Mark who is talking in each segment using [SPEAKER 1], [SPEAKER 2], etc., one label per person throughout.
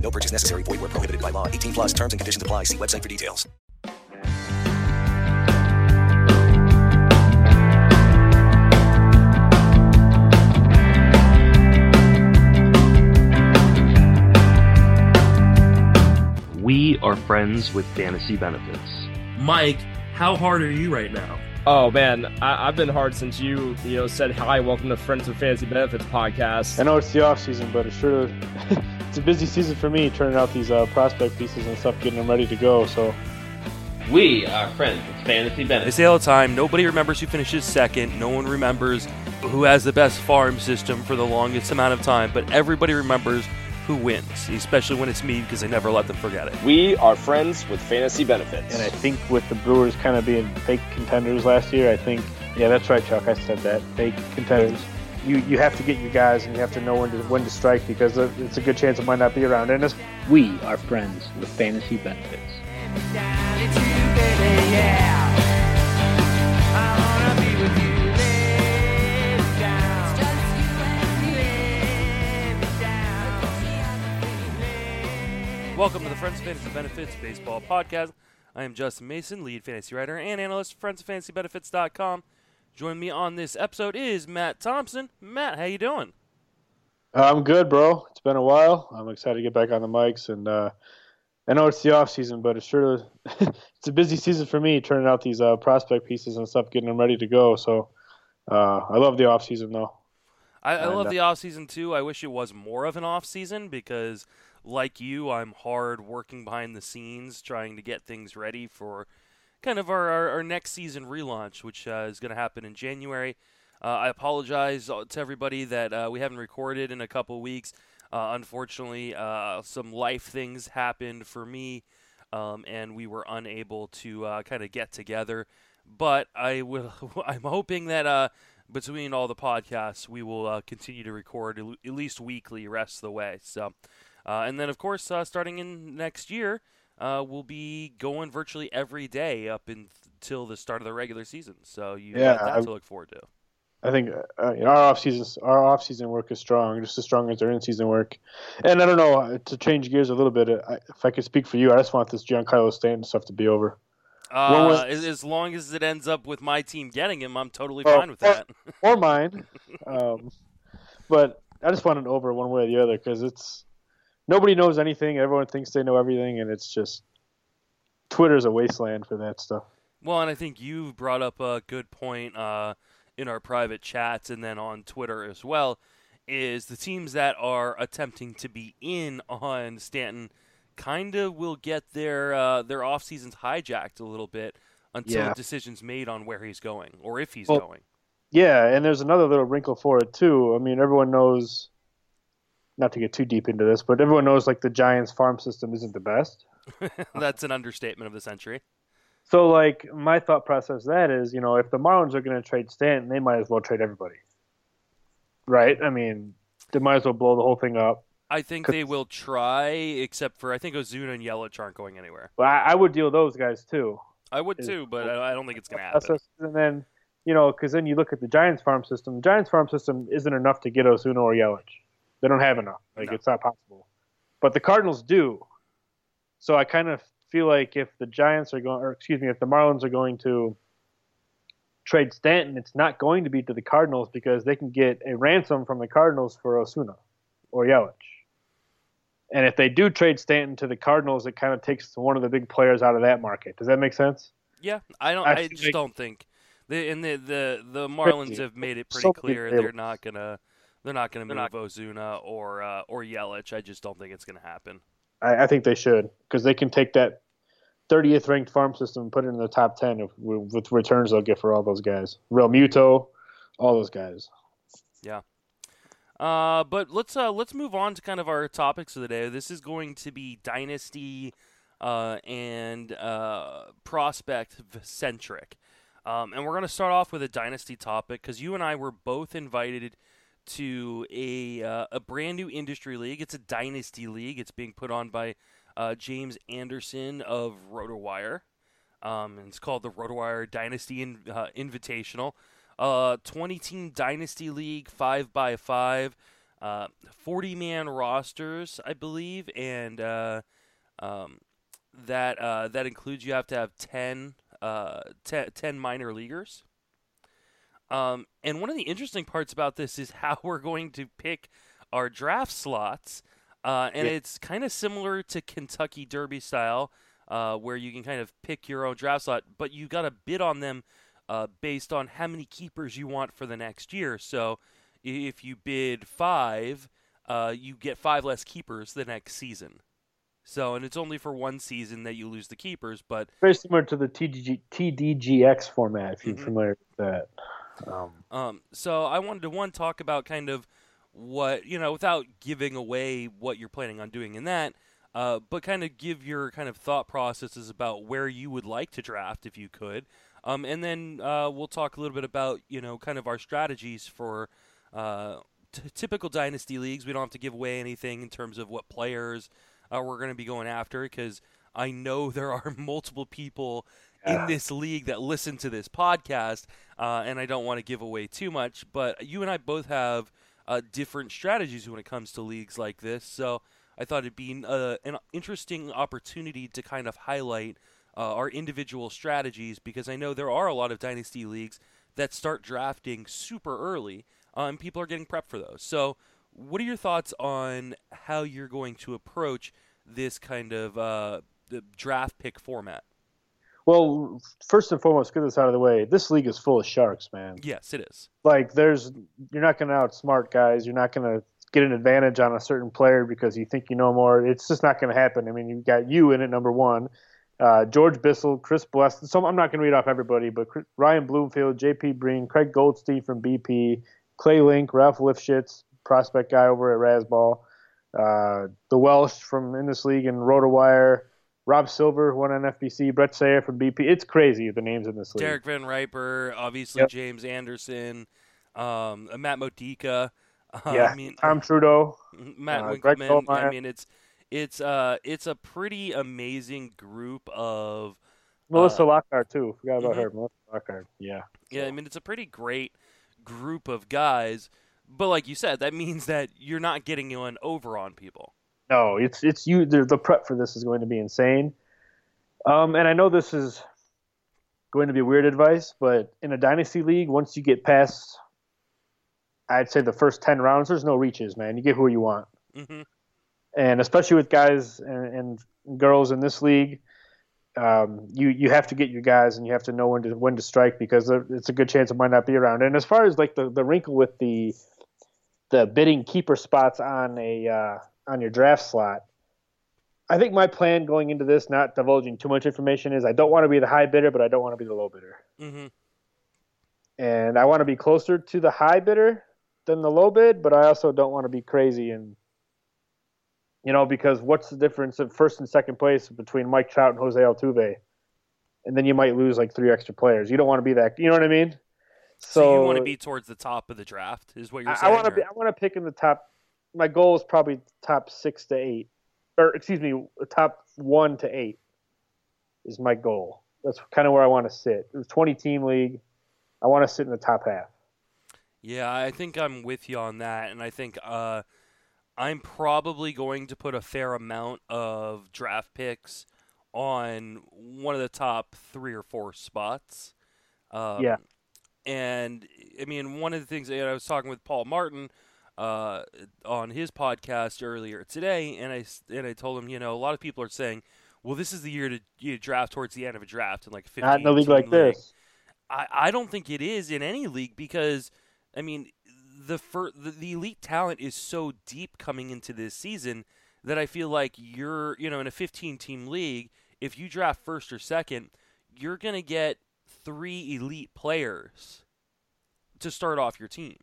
[SPEAKER 1] No purchase necessary. Void where prohibited by law. 18 plus terms and conditions apply. See website for details.
[SPEAKER 2] We are friends with fantasy benefits.
[SPEAKER 3] Mike, how hard are you right now?
[SPEAKER 4] Oh man, I, have been hard since you you know said hi. Welcome to Friends with Fantasy Benefits podcast.
[SPEAKER 5] I know it's the off season, but it's sure it's a busy season for me turning out these uh, prospect pieces and stuff, getting them ready to go. So
[SPEAKER 6] we are friends with Fantasy Benefits.
[SPEAKER 3] They say all the time, nobody remembers who finishes second. No one remembers who has the best farm system for the longest amount of time, but everybody remembers who wins, especially when it's me because I never let them forget it.
[SPEAKER 4] We are friends with fantasy benefits.
[SPEAKER 5] And I think with the Brewers kind of being fake contenders last year, I think, yeah, that's right, Chuck. I said that. Fake contenders. You, you have to get your guys and you have to know when to when to strike because it's a good chance it might not be around. And
[SPEAKER 7] we are friends with fantasy benefits.
[SPEAKER 3] Welcome to the Friends of Fantasy Benefits Baseball Podcast. I am Justin Mason, lead fantasy writer and analyst for friendsoffantasybenefits.com. Join me on this episode is Matt Thompson. Matt, how you doing?
[SPEAKER 5] I'm good, bro. It's been a while. I'm excited to get back on the mics, and uh, I know it's the off season, but it's sure it's a busy season for me turning out these uh, prospect pieces and stuff, getting them ready to go. So uh, I love the off season, though.
[SPEAKER 3] I, I love uh, the off season too. I wish it was more of an off season because like you, I'm hard working behind the scenes trying to get things ready for kind of our, our, our next season relaunch, which uh, is going to happen in January. Uh, I apologize uh, to everybody that uh, we haven't recorded in a couple weeks. Uh, unfortunately, uh, some life things happened for me, um, and we were unable to kind of get together. But I will. I'm hoping that between all the podcasts, we will continue to record at least weekly, rest of the way. So. And then, of course, starting in next year, uh, we'll be going virtually every day up until the start of the regular season. So you yeah, have that to look forward to.
[SPEAKER 5] I think uh, you know, our off season our off season work is strong, just as strong as our in season work. And I don't know uh, to change gears a little bit. I, if I could speak for you, I just want this Giancarlo Stanton stuff to be over.
[SPEAKER 3] Uh, was, as long as it ends up with my team getting him, I'm totally fine with that.
[SPEAKER 5] or mine. Um, but I just want it over one way or the other because it's nobody knows anything. Everyone thinks they know everything, and it's just Twitter's a wasteland for that stuff.
[SPEAKER 3] Well, and I think you brought up a good point uh, in our private chats and then on Twitter as well. Is the teams that are attempting to be in on Stanton kind of will get their uh, their off seasons hijacked a little bit until yeah. decisions made on where he's going or if he's well, going.
[SPEAKER 5] Yeah, and there's another little wrinkle for it too. I mean, everyone knows not to get too deep into this, but everyone knows like the Giants farm system isn't the best.
[SPEAKER 3] That's an understatement of the century.
[SPEAKER 5] So like my thought process that is, you know, if the Marlins are going to trade Stanton, they might as well trade everybody. Right? I mean, they might as well blow the whole thing up.
[SPEAKER 3] I think they will try, except for I think Ozuna and Yelich aren't going anywhere.
[SPEAKER 5] Well, I, I would deal those guys too.
[SPEAKER 3] I would too, but I don't think it's going to happen.
[SPEAKER 5] And then, you know, because then you look at the Giants farm system. The Giants farm system isn't enough to get Ozuna or Yelich. They don't have enough. Like no. it's not possible. But the Cardinals do. So I kind of feel like if the Giants are going, or excuse me, if the Marlins are going to trade Stanton, it's not going to be to the Cardinals because they can get a ransom from the Cardinals for Ozuna or Yelich. And if they do trade Stanton to the Cardinals, it kind of takes one of the big players out of that market. Does that make sense?
[SPEAKER 3] Yeah, I don't.
[SPEAKER 5] I
[SPEAKER 3] I, just don't think. The, and the the the Marlins have made it pretty
[SPEAKER 5] So
[SPEAKER 3] clear they're not gonna they're not gonna move Ozuna or uh, or Yelich. I just don't think it's gonna happen.
[SPEAKER 5] I, I think they should because they can take that 30th ranked farm system and put it in the top 10 if, with, with returns they'll get for all those guys. Realmuto, all those guys.
[SPEAKER 3] Yeah. Uh, but let's uh, let's move on to kind of our topics of the day. This is going to be dynasty uh, and uh, prospect centric, um, and we're going to start off with a dynasty topic because you and I were both invited to a uh, a brand new industry league. It's a dynasty league. It's being put on by uh, James Anderson of RotoWire. Um, and it's called the RotoWire Dynasty in, uh, Invitational. Uh, 20 team Dynasty League, 5 by 5 uh, 40 man rosters, I believe, and uh, um, that uh, that includes you have to have 10, uh, 10, 10 minor leaguers. Um, and one of the interesting parts about this is how we're going to pick our draft slots. Uh, and
[SPEAKER 5] Yeah.
[SPEAKER 3] it's kind of similar to Kentucky Derby style, uh, where you can kind of pick your own draft slot, but you got to bid on them uh, based on how many keepers you want for the next year. So if you bid five, uh, you get five less keepers the next season. So, and it's only for one season that you lose the keepers, but
[SPEAKER 5] Very similar to the TDG, TDGX format, if you're
[SPEAKER 3] Mhm.
[SPEAKER 5] familiar with that. Um,
[SPEAKER 3] Um, so I wanted to one talk about kind of what you know without giving away what you're planning on doing in that, uh, but kind of give your kind of thought processes about where you would like to draft if you could, um, and then uh, we'll talk a little bit about you know kind of our strategies for uh, t- typical dynasty leagues. We don't have to give away anything in terms of what players uh, we're going to be going after because I know there are multiple people in this league that listen to this podcast, uh, and I don't want to give away too much. But you and I both have uh, different strategies when it comes to leagues like this, so I thought it'd be uh, an interesting opportunity to kind of highlight uh, our individual strategies because I know there are a lot of dynasty leagues that start drafting super early, uh, and people are getting prepped for those. So, what are your thoughts on how you're going to approach this kind of uh, the draft pick format?
[SPEAKER 5] Well, first and foremost, get this out of the way. This league is full of sharks, man.
[SPEAKER 3] Yes, it is.
[SPEAKER 5] Like, there's you're not going to outsmart guys. You're not going to get an advantage on a certain player because you think you know more. It's just not going to happen. I mean, you've got you in it, number one. Uh, George Bissell, Chris Bless. So I'm not going to read off everybody, but Chris- Ryan Bloomfield, J.P. Breen, Craig Goldstein from BP, Clay Link, Ralph Lifshitz, prospect guy over at Razzball, uh, the Welsh from in this league and RotoWire, Rob Silver, won on FBC, Bret Sayre from BP. It's crazy the names in this league.
[SPEAKER 3] Derek Van Riper, obviously
[SPEAKER 5] Yep.
[SPEAKER 3] James Anderson, um, uh, Matt Modica. Uh,
[SPEAKER 5] yeah,
[SPEAKER 3] I mean
[SPEAKER 5] Tom Trudeau.
[SPEAKER 3] Matt
[SPEAKER 5] uh,
[SPEAKER 3] Winkelman. I mean, it's it's uh it's a pretty amazing group of
[SPEAKER 5] Melissa
[SPEAKER 3] Uh,
[SPEAKER 5] Lockhart too. Forgot about
[SPEAKER 3] mhm.
[SPEAKER 5] her. Melissa Lockhart. Yeah.
[SPEAKER 3] yeah. I mean, it's a pretty great group of guys. But like you said, that means that you're not getting one over on people.
[SPEAKER 5] No, it's it's you. The, the prep for this is going to be insane. Um, and I know this is going to be weird advice, but in a dynasty league, once you get past, I'd say the first ten rounds, there's no reaches, man. You get who you want,
[SPEAKER 3] hmm
[SPEAKER 5] and especially with guys and, and girls in this league, um, you you have to get your guys, and you have to know when to when to strike because it's a good chance it might not be around. And as far as like the the wrinkle with the the bidding keeper spots on a uh, on your draft slot. I think my plan going into this, not divulging too much information, is I don't want to be the high bidder, but I don't want to be the low bidder,
[SPEAKER 3] hmm
[SPEAKER 5] and I want to be closer to the high bidder than the low bid, but I also don't want to be crazy and you know because what's the difference of first and second place between Mike Trout and Jose Altuve, and then you might lose like three extra players. You don't want to be that. You know what I mean?
[SPEAKER 3] So, you want to be towards the top of the draft, is what you're saying?
[SPEAKER 5] I want to be. I want to pick in the top. My goal is probably top six to eight, or excuse me, top one to eight is my goal. That's kind of where I want to sit. It's a twenty team league. I want to sit in the top half.
[SPEAKER 3] Yeah, I think I'm with you on that, and I think uh, I'm probably going to put a fair amount of draft picks on one of the top three or four spots. Um,
[SPEAKER 5] Yeah.
[SPEAKER 3] and I mean, one of the things that I was talking with Paul Martin uh, on his podcast earlier today, and I and I told him, you know, a lot of people are saying, well, this is the year to you draft towards the end of a draft, in like 15
[SPEAKER 5] not in a league like
[SPEAKER 3] league.
[SPEAKER 5] this.
[SPEAKER 3] I, I don't think it is in any league because I mean the, fir- the the elite talent is so deep coming into this season that I feel like you're you know in a 15 team league if you draft first or second you're gonna get three elite players to start off your team.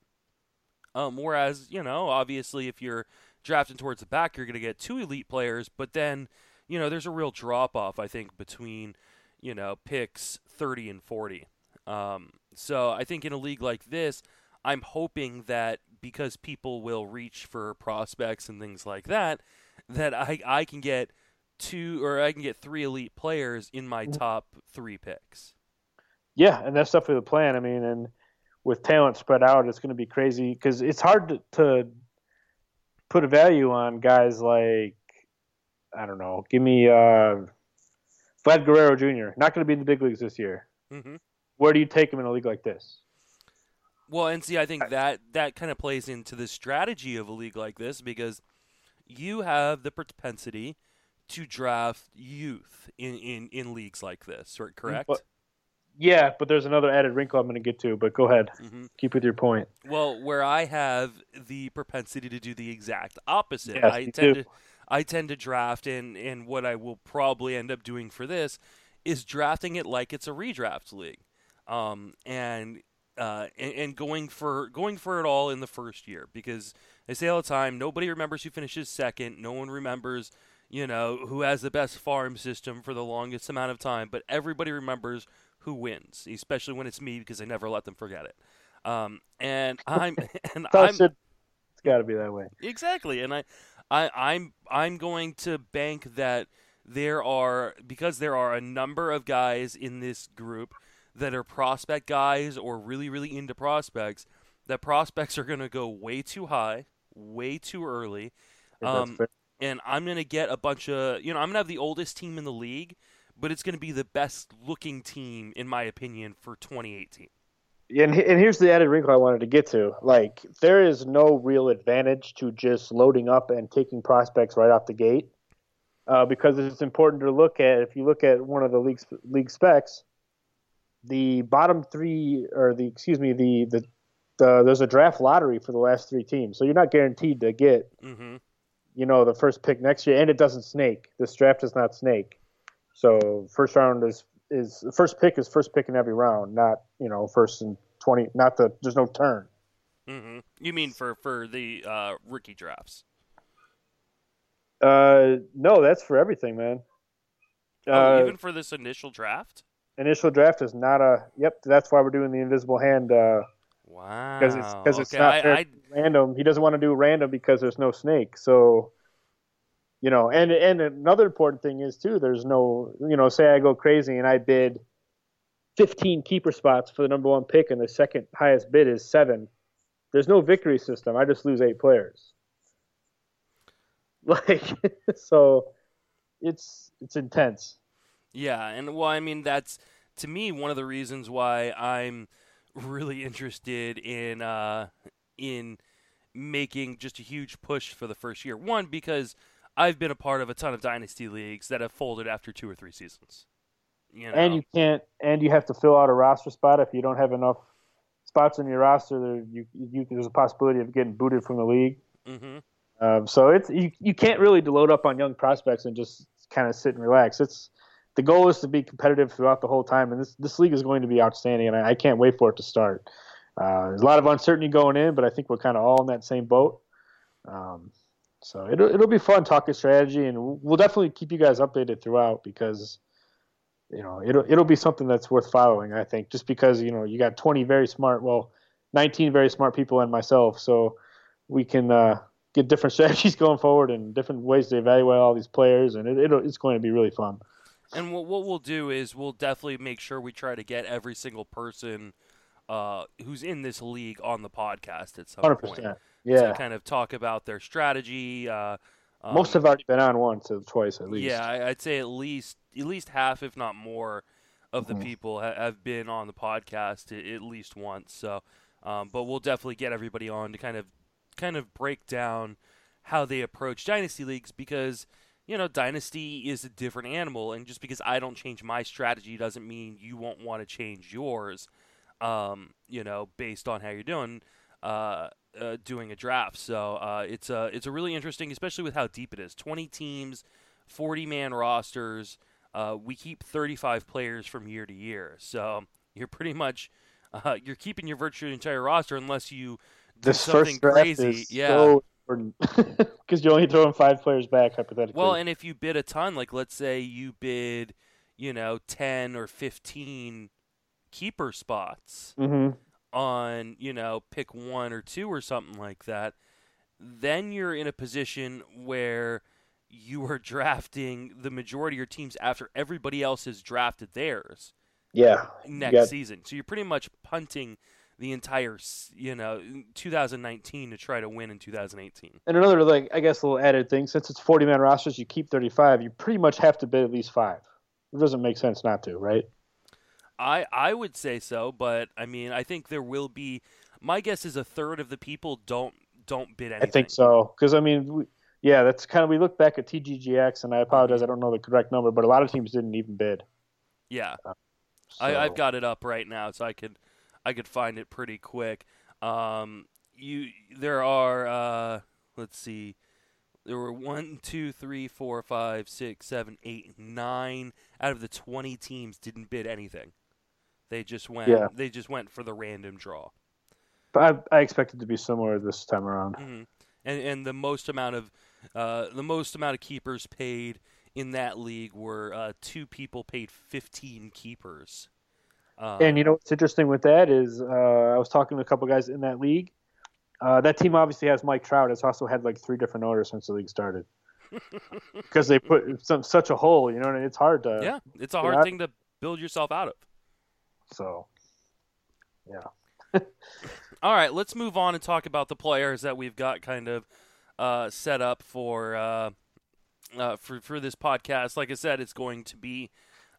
[SPEAKER 3] Um, whereas you know obviously if you're drafting towards the back you're gonna get two elite players, but then you know there's a real drop off I think between you know picks 30 and 40. Um, so I think in a league like this, I'm hoping that because people will reach for prospects and things like that, that I I can get two or I can get three elite players in my top three picks.
[SPEAKER 5] Yeah, and that's definitely the plan. I mean, and with talent spread out, it's going to be crazy because it's hard to, to put a value on guys like I don't know. Give me uh, Vlad Guerrero Jr. Not going to be in the big leagues this year.
[SPEAKER 3] Mm-hmm.
[SPEAKER 5] Where do you take him in a league like this?
[SPEAKER 3] Well, and see, I think that that kind of plays into the strategy of a league like this because you have the propensity to draft youth in, in, in leagues like this. Correct?
[SPEAKER 5] But, yeah, but there's another added wrinkle I'm going to get to. But go ahead,
[SPEAKER 3] mm-hmm.
[SPEAKER 5] keep with your point.
[SPEAKER 3] Well, where I have the propensity to do the exact opposite,
[SPEAKER 5] yes,
[SPEAKER 3] I
[SPEAKER 5] tend to
[SPEAKER 3] I tend to draft, and and what I will probably end up doing for this is drafting it like it's a redraft league, um, and uh, and, and, going for going for it all in the first year because they say all the time nobody remembers who finishes second, no one remembers you know who has the best farm system for the longest amount of time, but everybody remembers who wins, especially when it's me because I never let them forget it. Um, and I'm and I'm
[SPEAKER 5] it's got to be that way
[SPEAKER 3] exactly, and I, I I'm I'm going to bank that there are because there are a number of guys in this group that are prospect guys or really, really into prospects, that prospects are going to go way too high, way too early. Um, and I'm going to get a bunch of, you know, I'm going to have the oldest team in the league, but it's going to be the best looking team, in my opinion, for 2018.
[SPEAKER 5] And, and here's the added wrinkle I wanted to get to. Like, there is no real advantage to just loading up and taking prospects right off the gate. Uh, because it's important to look at, if you look at one of the league, league specs, the bottom three, or the excuse me, the, the the there's a draft lottery for the last three teams, so you're not guaranteed to get,
[SPEAKER 3] mm-hmm.
[SPEAKER 5] you know, the first pick next year, and it doesn't snake. This draft does not snake, so first round is is the first pick is first pick in every round, not you know first and twenty, not the there's no turn.
[SPEAKER 3] Mm-hmm. You mean for for the uh, rookie drafts?
[SPEAKER 5] Uh, no, that's for everything, man.
[SPEAKER 3] Oh, uh, even for this initial draft
[SPEAKER 5] initial draft is not a. Yep, that's why we're doing the invisible hand. Uh,
[SPEAKER 3] wow.
[SPEAKER 5] Because it's because it's
[SPEAKER 3] okay.
[SPEAKER 5] not
[SPEAKER 3] I, I...
[SPEAKER 5] random. He doesn't want to do random because there's no snake. So, you know, and and another important thing is too. There's no, you know, say I go crazy and I bid 15 keeper spots for the number one pick, and the second highest bid is seven. There's no victory system. I just lose eight players. Like so, it's it's intense.
[SPEAKER 3] Yeah, and well, I mean that's to me one of the reasons why I'm really interested in uh, in making just a huge push for the first year. One because I've been a part of a ton of dynasty leagues that have folded after two or three seasons. You know?
[SPEAKER 5] And you can't, and you have to fill out a roster spot if you don't have enough spots in your roster. There, you, you, there's a possibility of getting booted from the league.
[SPEAKER 3] Mm-hmm.
[SPEAKER 5] Um, so it's you, you can't really load up on young prospects and just kind of sit and relax. It's the goal is to be competitive throughout the whole time, and this this league is going to be outstanding, and I, I can't wait for it to start. Uh, there's a lot of uncertainty going in, but I think we're kind of all in that same boat. Um, so it'll it'll be fun talking strategy, and we'll definitely keep you guys updated throughout because you know it'll it'll be something that's worth following. I think just because you know you got 20 very smart, well, 19 very smart people and myself, so we can uh, get different strategies going forward and different ways to evaluate all these players, and it, it's going to be really fun.
[SPEAKER 3] And what, what we'll do is we'll definitely make sure we try to get every single person uh, who's in this league on the podcast at some
[SPEAKER 5] 100%.
[SPEAKER 3] point.
[SPEAKER 5] Yeah.
[SPEAKER 3] To kind of talk about their strategy. Uh, um,
[SPEAKER 5] Most have already been on once or twice at least.
[SPEAKER 3] Yeah, I'd say at least at least half, if not more, of the
[SPEAKER 5] Mhm.
[SPEAKER 3] people ha- have been on the podcast at, at least once. So, um, but we'll definitely get everybody on to kind of kind of break down how they approach dynasty leagues because you know dynasty is a different animal, and just because I don't change my strategy doesn't mean you won't want to change yours. Um, you know, based on how you're doing. Uh, uh, doing a draft, so uh, it's a it's a really interesting, especially with how deep it is. Twenty teams, forty man rosters. Uh, we keep 35 players from year to year, so you're pretty much uh, you're keeping your virtually entire roster unless you do
[SPEAKER 5] This
[SPEAKER 3] something
[SPEAKER 5] first draft
[SPEAKER 3] crazy.
[SPEAKER 5] is
[SPEAKER 3] yeah.
[SPEAKER 5] so because you're only throwing five players back hypothetically.
[SPEAKER 3] Well, and if you bid a ton, like let's say you bid, you know, 10 or 15 keeper spots
[SPEAKER 5] hmm
[SPEAKER 3] on, you know, pick one or two or something like that, then you're in a position where you are drafting the majority of your teams after everybody else has drafted theirs
[SPEAKER 5] yeah,
[SPEAKER 3] next
[SPEAKER 5] got-
[SPEAKER 3] season. So you're pretty much punting the entire, you know, 2019 to try to win in 2018.
[SPEAKER 5] And another, like, I guess, a little added thing since it's 40 man rosters, you keep 35, you pretty much have to bid at least five. It doesn't make sense not to, right?
[SPEAKER 3] I I would say so, but I mean, I think there will be. My guess is a third of the people don't don't bid anything.
[SPEAKER 5] I think so. Because, I mean, we, yeah, that's kind of, we look back at TDGX, and I apologize, I don't know the correct number, but a lot of teams didn't even bid.
[SPEAKER 3] Yeah,
[SPEAKER 5] So,
[SPEAKER 3] I, I've got it up right now, so I could I could find it pretty quick. Um, you there are uh, let's see, there were one, two, three, four, five, six, seven, eight, nine out of the twenty teams didn't bid anything. They just went.
[SPEAKER 5] Yeah.
[SPEAKER 3] They just went for the random draw.
[SPEAKER 5] But I, I expect it to be similar this time around.
[SPEAKER 3] hmm And and the most amount of uh, the most amount of keepers paid in that league were uh, two people paid fifteen keepers. Um,
[SPEAKER 5] And you know what's interesting with that is uh, I was talking to a couple guys in that league. Uh, that team obviously has Mike Trout. It's also had like three different owners since the league started because they put some such a hole. You know, and it's hard to.
[SPEAKER 3] yeah, it's a hard thing to build yourself out of.
[SPEAKER 5] So, yeah.
[SPEAKER 3] All right, let's move on and talk about the players that we've got kind of uh, set up for uh, uh, for for this podcast. Like I said, it's going to be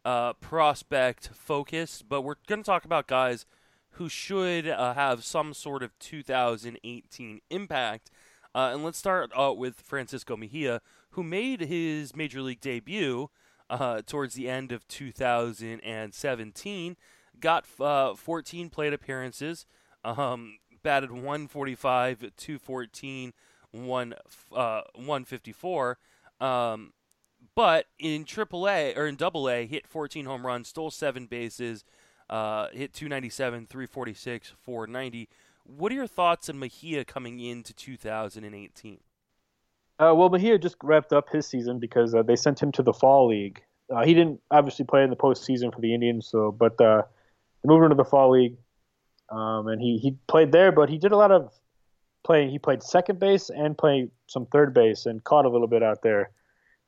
[SPEAKER 3] uh, prospect focused, but we're going to talk about guys who should uh, have some sort of 2018 impact. Uh, and let's start out with Francisco Mejia, who made his major league debut towards the end of 2017. Got uh, 14 plate appearances, um, batted 145, 214, one, uh, 154. Um, but in AAA or in AA, hit 14 home runs, stole seven bases, uh, hit 297, 346, 490. What are your thoughts on Mejia coming into 2018?
[SPEAKER 5] Uh, well, Mejia just wrapped up his season because uh, they sent him to the fall league. Uh, he didn't obviously play in the postseason for the Indians, so but they moved into the fall league, um, and he he played there. But he did a lot of playing. He played second base and played some third base and caught a little bit out there.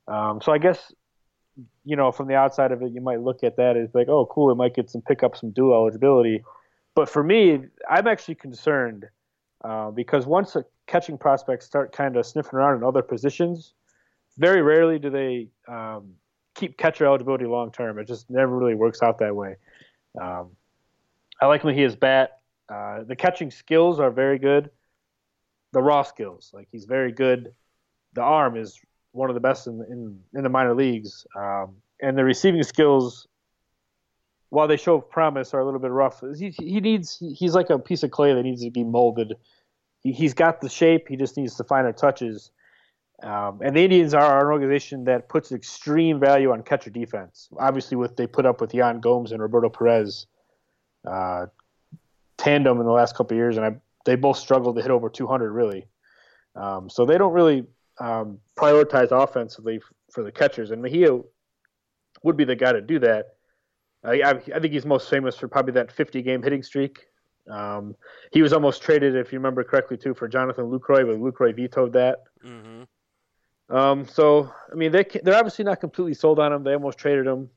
[SPEAKER 5] Um, so I guess you know from the outside of it, you might look at that as like, oh, cool, it might get some pick up some dual eligibility. But for me, I'm actually concerned uh, because once a catching prospects start kind of sniffing around in other positions, very rarely do they um, keep catcher eligibility long term. It just never really works out that way. Um, I like when he Mejia's bat. Uh, the catching skills are very good. The raw skills, like he's very good. The arm is one of the best in in, in the minor leagues, um, and the receiving skills, while they show promise, are a little bit rough. He, he needs he's like a piece of clay that needs to be molded. He, he's got the shape. He just needs to finer touches. Um, and the Indians are an organization that puts extreme value on catcher defense. Obviously, what they put up with Yan Gomes and Roberto Perez uh, tandem in the last couple years, and I, they both struggled to hit over 200 really. Um, so they don't really um, prioritize offensively for the catchers, and Mejia would be the guy to do that. I, I, I think he's most famous for probably that 50 game hitting streak. Um, he was almost traded, if you remember correctly, too, for Jonathan Lucroy, but Lucroy vetoed that.
[SPEAKER 3] Mm-hmm.
[SPEAKER 5] Um, so I mean, they they're obviously not completely sold on him. They almost traded him,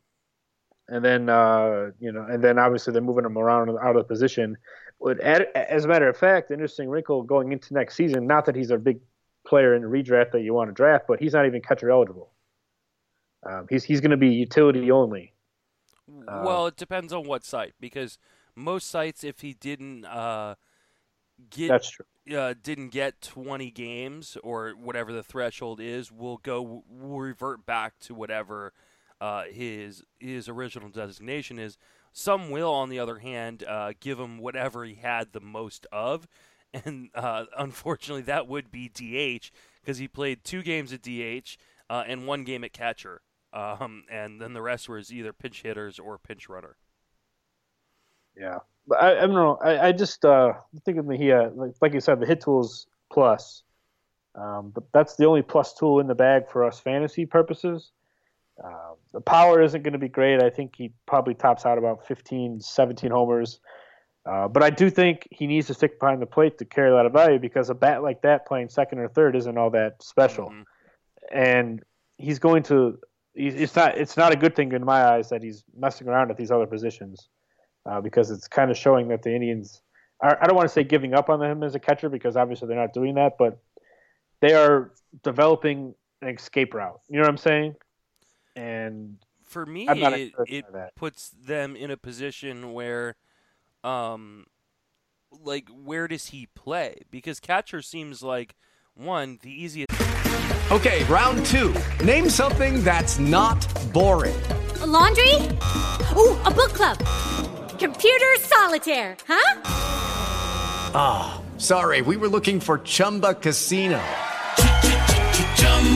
[SPEAKER 5] and then uh, you know, and then obviously they're moving him around out of the position. But as a matter of fact, interesting wrinkle going into next season. Not that he's a big player in the redraft that you want to draft, but he's not even catcher eligible. Um, he's he's going to be utility only. Uh,
[SPEAKER 3] well, it depends on what site because most sites, if he didn't uh, get
[SPEAKER 5] That's true.
[SPEAKER 3] uh, didn't get 20 games or whatever the threshold is will go will revert back to whatever uh, his his original designation is. Some will, on the other hand, uh, give him whatever he had the most of, and uh, unfortunately, that would be DH because he played two games at DH uh, and one game at catcher, um, and then the rest was either pinch hitters or pinch runner.
[SPEAKER 5] Yeah, but I, I don't know. I, I just uh, think of the he uh, like, like you said, the hit tools plus. Um, but that's the only plus tool in the bag for us fantasy purposes. Uh, the power isn't going to be great. I think he probably tops out about 15, 17 homers. Uh, but I do think he needs to stick behind the plate to carry a lot of value because a bat like that playing second or third isn't all that special. Mm-hmm. And he's going to. It's not. It's not a good thing in my eyes that he's messing around at these other positions uh, because it's kind of showing that the Indians are, I don't want to say giving up on him as a catcher because obviously they're not doing that, but they are developing an escape route. You know what I'm saying? And
[SPEAKER 3] for me, it, it puts them in a position where, um, like, where does he play? Because catcher seems like one the easiest.
[SPEAKER 8] Okay, round two. Name something that's not boring.
[SPEAKER 9] A laundry. Ooh, a book club Computer solitaire, huh?
[SPEAKER 8] Ah, oh, sorry, we were looking for Chumba Casino.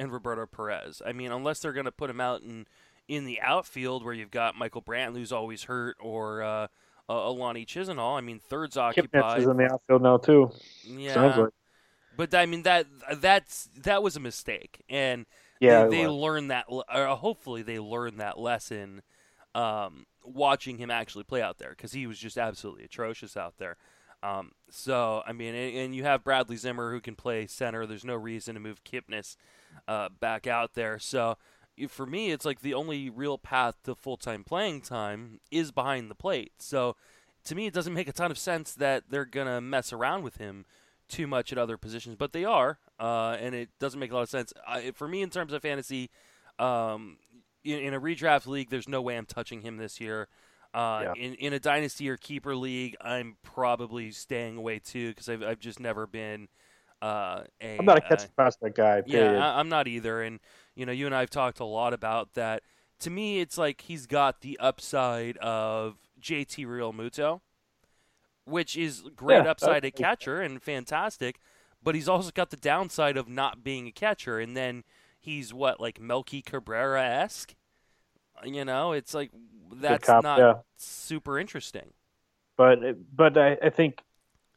[SPEAKER 3] and Roberto Perez. I mean, unless they're going to put him out in in the outfield where you've got Michael Brantley who's always hurt or uh, uh, Lonnie Chisenhall. I mean, third's occupied.
[SPEAKER 5] is in the outfield now too.
[SPEAKER 3] Yeah, like. but I mean that that's that was a mistake, and yeah, they, they learned that. Or hopefully, they learned that lesson. Um, watching him actually play out there because he was just absolutely atrocious out there. Um, so I mean, and, and, you have Bradley Zimmer who can play center. There's no reason to move Kipnis uh, back out there. So for me, it's like the only real path to full time playing time is behind the plate. So to me, it doesn't make a ton of sense that they're gonna mess around with him too much at other positions, but they are, uh, and it doesn't make a lot of sense I, for me in terms of fantasy. Um, in, in, a redraft league, there's no way I'm touching him this year. Uh, yeah. in, in a dynasty or keeper league, I'm probably staying away too because I've, I've just never been uh, a,
[SPEAKER 5] I'm not a catch uh, prospect guy.
[SPEAKER 3] Period. Yeah, I, am not either. And you know, you and I have talked a lot about that. To me, it's like he's got the upside of JT Realmuto, which is great yeah, upside at catcher and fantastic, but he's also got the downside of not being a catcher. And then he's what like Melky Cabrera esque. You know, it's like that's cop, not yeah. super interesting.
[SPEAKER 5] But but I, I think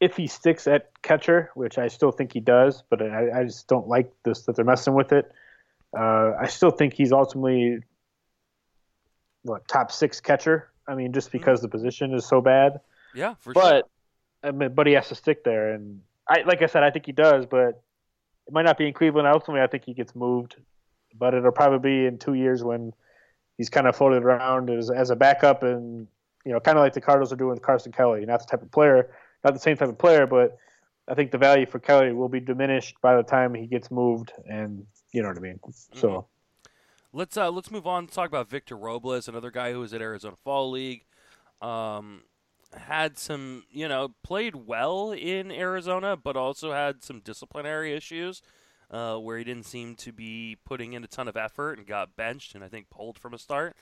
[SPEAKER 5] if he sticks at catcher, which I still think he does, but I, I just don't like this that they're messing with it. Uh, I still think he's ultimately what top six catcher. I mean, just because mm-hmm. the position is so bad.
[SPEAKER 3] Yeah, for
[SPEAKER 5] but,
[SPEAKER 3] sure.
[SPEAKER 5] I mean, but he has to stick there, and I like I said, I think he does, but it might not be in Cleveland. Ultimately, I think he gets moved, but it'll probably be in two years when he's kind of floated around as as a backup, and you know, kind of like the Cardinals are doing with Carson Kelly. Not the type of player not the same type of player, but I think the value for Kelly will be diminished by the time he gets moved, and you know what I mean. So. Mm-hmm.
[SPEAKER 3] Let's uh, let's move on to talk about Victor Robles, another guy who was at Arizona Fall League. Um, had some, you know, played well in Arizona, but also had some disciplinary issues uh, where he didn't seem to be putting in a ton of effort and got benched and I think pulled from a start.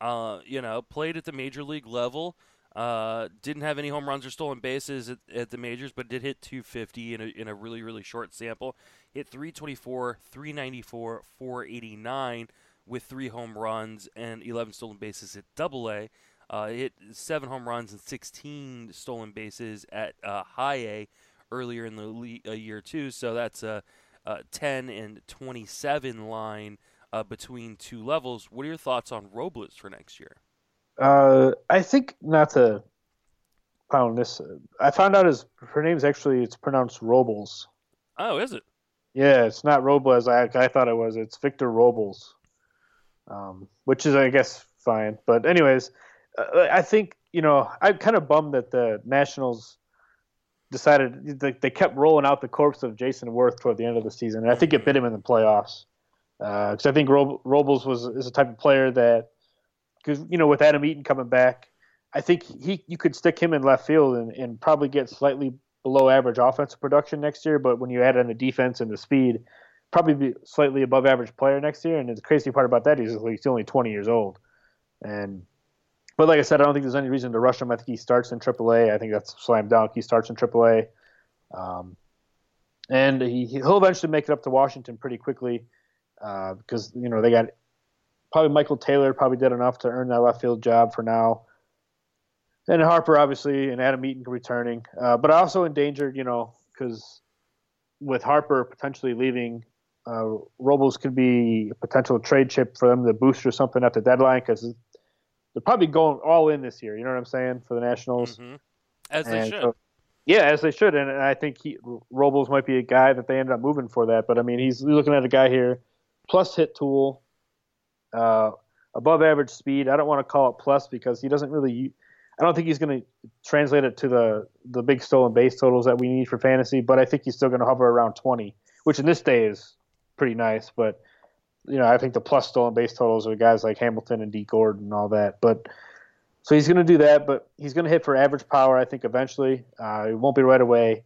[SPEAKER 3] Uh, you know, played at the major league level. Uh, didn't have any home runs or stolen bases at, at, the majors, but did hit 250 in a, in a really, really short sample. Hit 324, 394, 489 with three home runs and 11 stolen bases at double A. Uh, hit seven home runs and 16 stolen bases at uh, high A earlier in the le- uh, year too. So that's a, a 10 and 27 line uh, between two levels. What are your thoughts on Robles for next year?
[SPEAKER 5] Uh, I think not to pound this. I found out his her name's actually it's pronounced Robles.
[SPEAKER 3] Oh, is it?
[SPEAKER 5] Yeah, it's not Robles. I I thought it was. It's Victor Robles, um, which is I guess fine. But anyways, uh, I think you know I'm kind of bummed that the Nationals decided they, they kept rolling out the corpse of Jayson Werth toward the end of the season, and I think it bit him in the playoffs. Because uh, I think Rob, Robles was is a type of player that, because you know with Adam Eaton coming back, I think he you could stick him in left field and, and probably get slightly below average offensive production next year. But when you add in the defense and the speed, probably be slightly above average player next year. And the crazy part about that is he's only 20 years old, and but like I said, I don't think there's any reason to rush him. I think he starts in AAA. I think that's slam dunk. He starts in AAA, um, and he he'll eventually make it up to Washington pretty quickly uh, because you know they got probably Michael Taylor probably did enough to earn that left field job for now. And Harper obviously and Adam Eaton returning, uh, but also endangered, you know, because with Harper potentially leaving, uh, Robles could be a potential trade chip for them to boost or something at the deadline because they're probably going all in this year. You know what I'm saying for the Nationals,
[SPEAKER 3] mm-hmm. as
[SPEAKER 5] and
[SPEAKER 3] they should.
[SPEAKER 5] So, yeah, as they should, and I think he, Robles might be a guy that they end up moving for that. But I mean, he's looking at a guy here, plus hit tool, uh, above average speed. I don't want to call it plus because he doesn't really. I don't think he's going to translate it to the the big stolen base totals that we need for fantasy. But I think he's still going to hover around 20, which in this day is pretty nice. But you know, I think the plus stolen base totals are guys like Hamilton and Dee Gordon and all that. But so he's going to do that, but he's going to hit for average power. I think eventually. Uh, it won't be right away.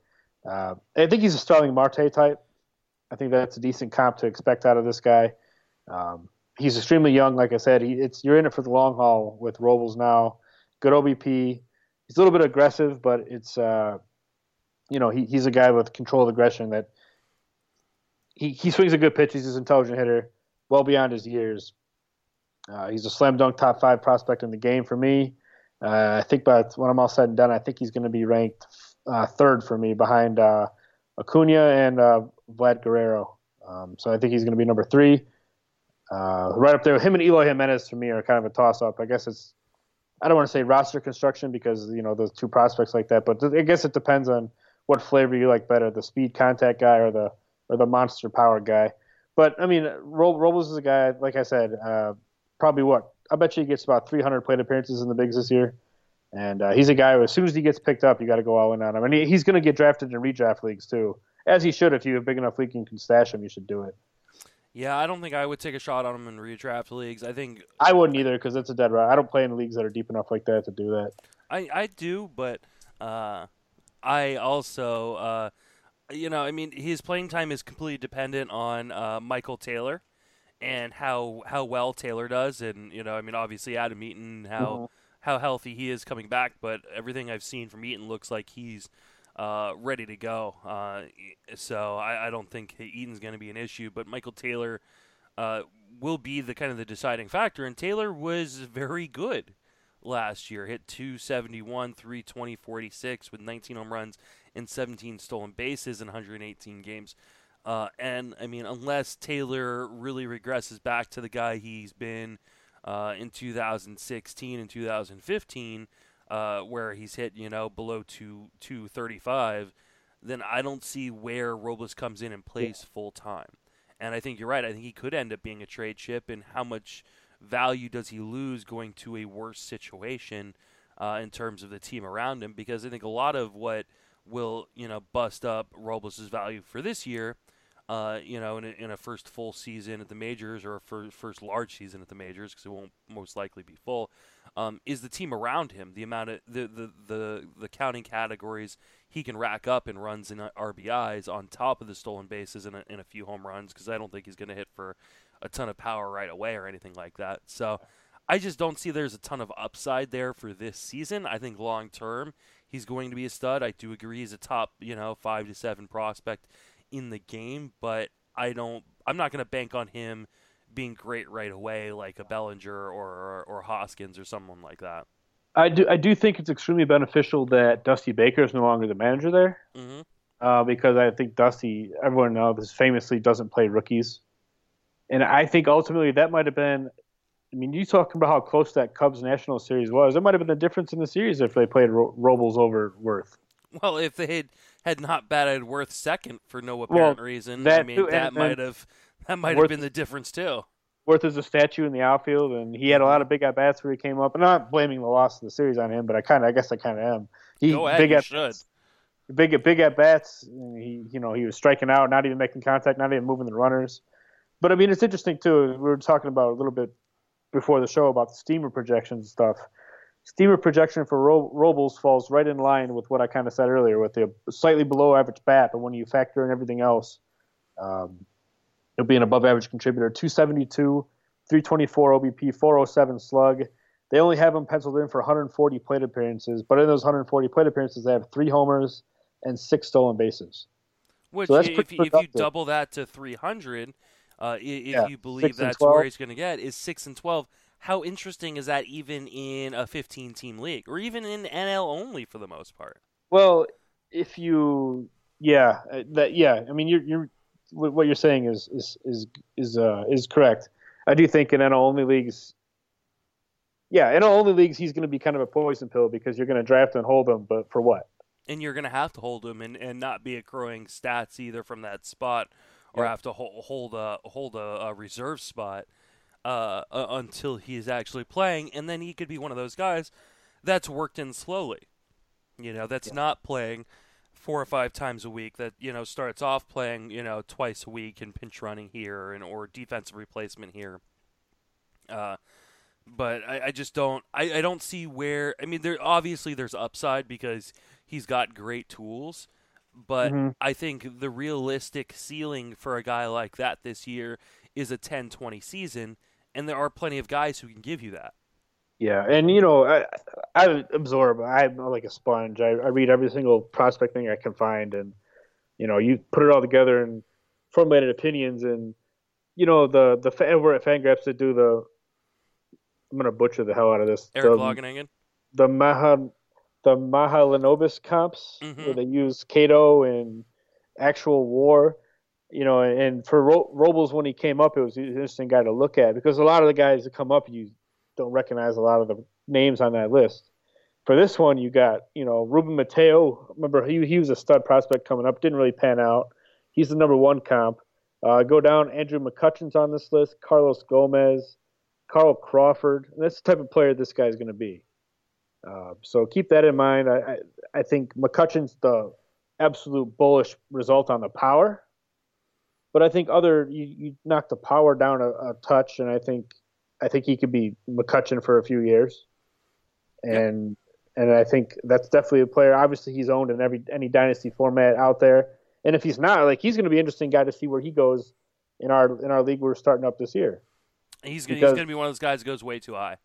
[SPEAKER 5] Uh, I think he's a Starling Marte type. I think that's a decent comp to expect out of this guy. Um, he's extremely young, like I said. He, it's you're in it for the long haul with Robles now. Good OBP. He's a little bit aggressive, but it's uh, you know he, he's a guy with controlled aggression that he, he swings a good pitch. He's an intelligent hitter well beyond his years. Uh, he's a slam dunk top five prospect in the game for me. Uh, I think by when I'm all said and done, I think he's going to be ranked uh, third for me behind uh, Acuna and uh, Vlad Guerrero. Um, so I think he's going to be number three. Uh, right up there, him and Eloy Jimenez for me are kind of a toss up. I guess it's I don't want to say roster construction because you know those two prospects like that, but I guess it depends on what flavor you like better, the speed contact guy or the or the monster power guy. But I mean, Robles is a guy, like I said, uh, probably what I bet you he gets about 300 plate appearances in the bigs this year, and uh, he's a guy who, as soon as he gets picked up, you got to go all in on him. And he, he's going to get drafted in redraft leagues too, as he should. If you have a big enough league and can stash him, you should do it.
[SPEAKER 3] Yeah, I don't think I would take a shot on him in redraft leagues. I think
[SPEAKER 5] I wouldn't either because it's a dead run. I don't play in leagues that are deep enough like that to do that.
[SPEAKER 3] I I do, but uh, I also. Uh, you know, I mean, his playing time is completely dependent on uh, Michael Taylor and how how well Taylor does, and you know, I mean, obviously Adam Eaton, how mm-hmm. how healthy he is coming back, but everything I've seen from Eaton looks like he's uh, ready to go. Uh, so I, I, don't think Eaton's going to be an issue, but Michael Taylor uh, will be the kind of the deciding factor, and Taylor was very good last year. Hit 271, 320, 46 with 19 home runs and 17 stolen bases in 118 games. Uh, and I mean, unless Taylor really regresses back to the guy he's been uh, in 2016 and 2015, uh, where he's hit you know below two 235, then I don't see where Robles comes in and plays full time. And I think you're right. I think he could end up being a trade chip. And how much value does he lose going to a worse situation uh, in terms of the team around him? Because I think a lot of what will you know bust up Robles' value for this year. Uh, you know, in a, in a, first full season at the majors or a fir- first large season at the majors, because it won't most likely be full, um, is the team around him, the amount of the, the, the, the counting categories he can rack up in runs and RBIs on top of the stolen bases and a, and a few home runs, because I don't think he's going to hit for a ton of power right away or anything like that. So I just don't see there's a ton of upside there for this season. I think long term he's going to be a stud. I do agree he's a top, you know, five to seven prospect in the game, but I don't. I'm not going to bank on him being great right away, like a Bellinger or, or, or Hoskins or someone like that.
[SPEAKER 5] I do. I do think it's extremely beneficial that Dusty Baker is no longer the manager there,
[SPEAKER 3] mm-hmm.
[SPEAKER 5] uh, because I think Dusty, everyone knows, famously doesn't play rookies, and I think ultimately that might have been. I mean, you talking about how close that Cubs National Series was. It might have been the difference in the series if they played Ro- Robles over Werth.
[SPEAKER 3] Well, if they had, had not batted Werth second for no apparent
[SPEAKER 5] Well,
[SPEAKER 3] reason,
[SPEAKER 5] that
[SPEAKER 3] I mean
[SPEAKER 5] too,
[SPEAKER 3] that might have that might have been the difference too.
[SPEAKER 5] Werth is a statue in the outfield, and he had a lot of big at bats where he came up. And I'm not blaming the loss of the series on him, but I kind of, I guess, I kind of am. He
[SPEAKER 3] Go ahead,
[SPEAKER 5] big
[SPEAKER 3] you
[SPEAKER 5] at
[SPEAKER 3] should.
[SPEAKER 5] big big at bats. He you know he was striking out, not even making contact, not even moving the runners. But I mean, it's interesting too. We were talking about a little bit before the show about the steamer projections and stuff. Steamer projection for Ro- Robles falls right in line with what I kind of said earlier, with the slightly below average bat, but when you factor in everything else, um, he'll be an above average contributor. 272, 324 OBP, 407 slug. They only have him penciled in for 140 plate appearances, but in those 140 plate appearances, they have three homers and six stolen bases.
[SPEAKER 3] Which,
[SPEAKER 5] So
[SPEAKER 3] if, if you double that to 300, uh, if
[SPEAKER 5] Yeah,
[SPEAKER 3] you believe that's
[SPEAKER 5] 12.
[SPEAKER 3] where he's going to get, is 6 and 12. How interesting is that even in a 15 team league or even in NL only for the most part?
[SPEAKER 5] Well, if you, yeah, uh, that, yeah. I mean, you're, you're, what what you're saying is is is is uh, is correct. I do think in NL only leagues, yeah, in NL only leagues, he's going to be kind of a poison pill because you're going to draft and hold him, but for what?
[SPEAKER 3] And you're going to have to hold him and, and not be accruing stats either from that spot or
[SPEAKER 5] Yeah.
[SPEAKER 3] have to hold, hold a hold a, a reserve spot uh, uh, until he's actually playing. And then he could be one of those guys that's worked in slowly. You know, that's not playing four or five times a week. That you know starts off playing you know twice a week and pinch running here and or defensive replacement here. Uh, but I, I just don't. I, I don't see where. I mean, there obviously there's upside because he's got great tools, but
[SPEAKER 5] Mhm.
[SPEAKER 3] I think the realistic ceiling for a guy like that this year is a 10-20 season, and there are plenty of guys who can give you that.
[SPEAKER 5] Yeah, and you know, I, I absorb. I'm like a sponge. I, I read every single prospect thing I can find, and you know, you put it all together and formulated opinions. And you know, the the we're at Fangraphs to do the. I'm gonna butcher the hell out of this.
[SPEAKER 3] Eric
[SPEAKER 5] the,
[SPEAKER 3] Longenhagen?
[SPEAKER 5] The Maha, the Mahalanobis comps
[SPEAKER 3] Mhm.
[SPEAKER 5] where they use KATOH and actual war. You know, and for Ro- Robles when he came up, it was an interesting guy to look at because a lot of the guys that come up, you don't recognize a lot of the names on that list. For this one, you got you know Ruben Mateo. Remember, he he was a stud prospect coming up. Didn't really pan out. He's the number one comp. Uh, go down. Andrew McCutchen's on this list. Carlos Gomez, Carl Crawford. And that's the type of player this guy's going to be. Uh, so keep that in mind. I, I I think McCutchen's the absolute bullish result on the power. But I think other you, you knock the power down a, a touch, and I think I think he could be McCutchen for a few years, and and I think that's definitely a player. Obviously, he's owned in every any dynasty format out there, and if he's not, like he's going to be an interesting guy to see where he goes in our in our league we're starting up this year.
[SPEAKER 3] He's gonna, he's going to be one of those guys that goes way too high.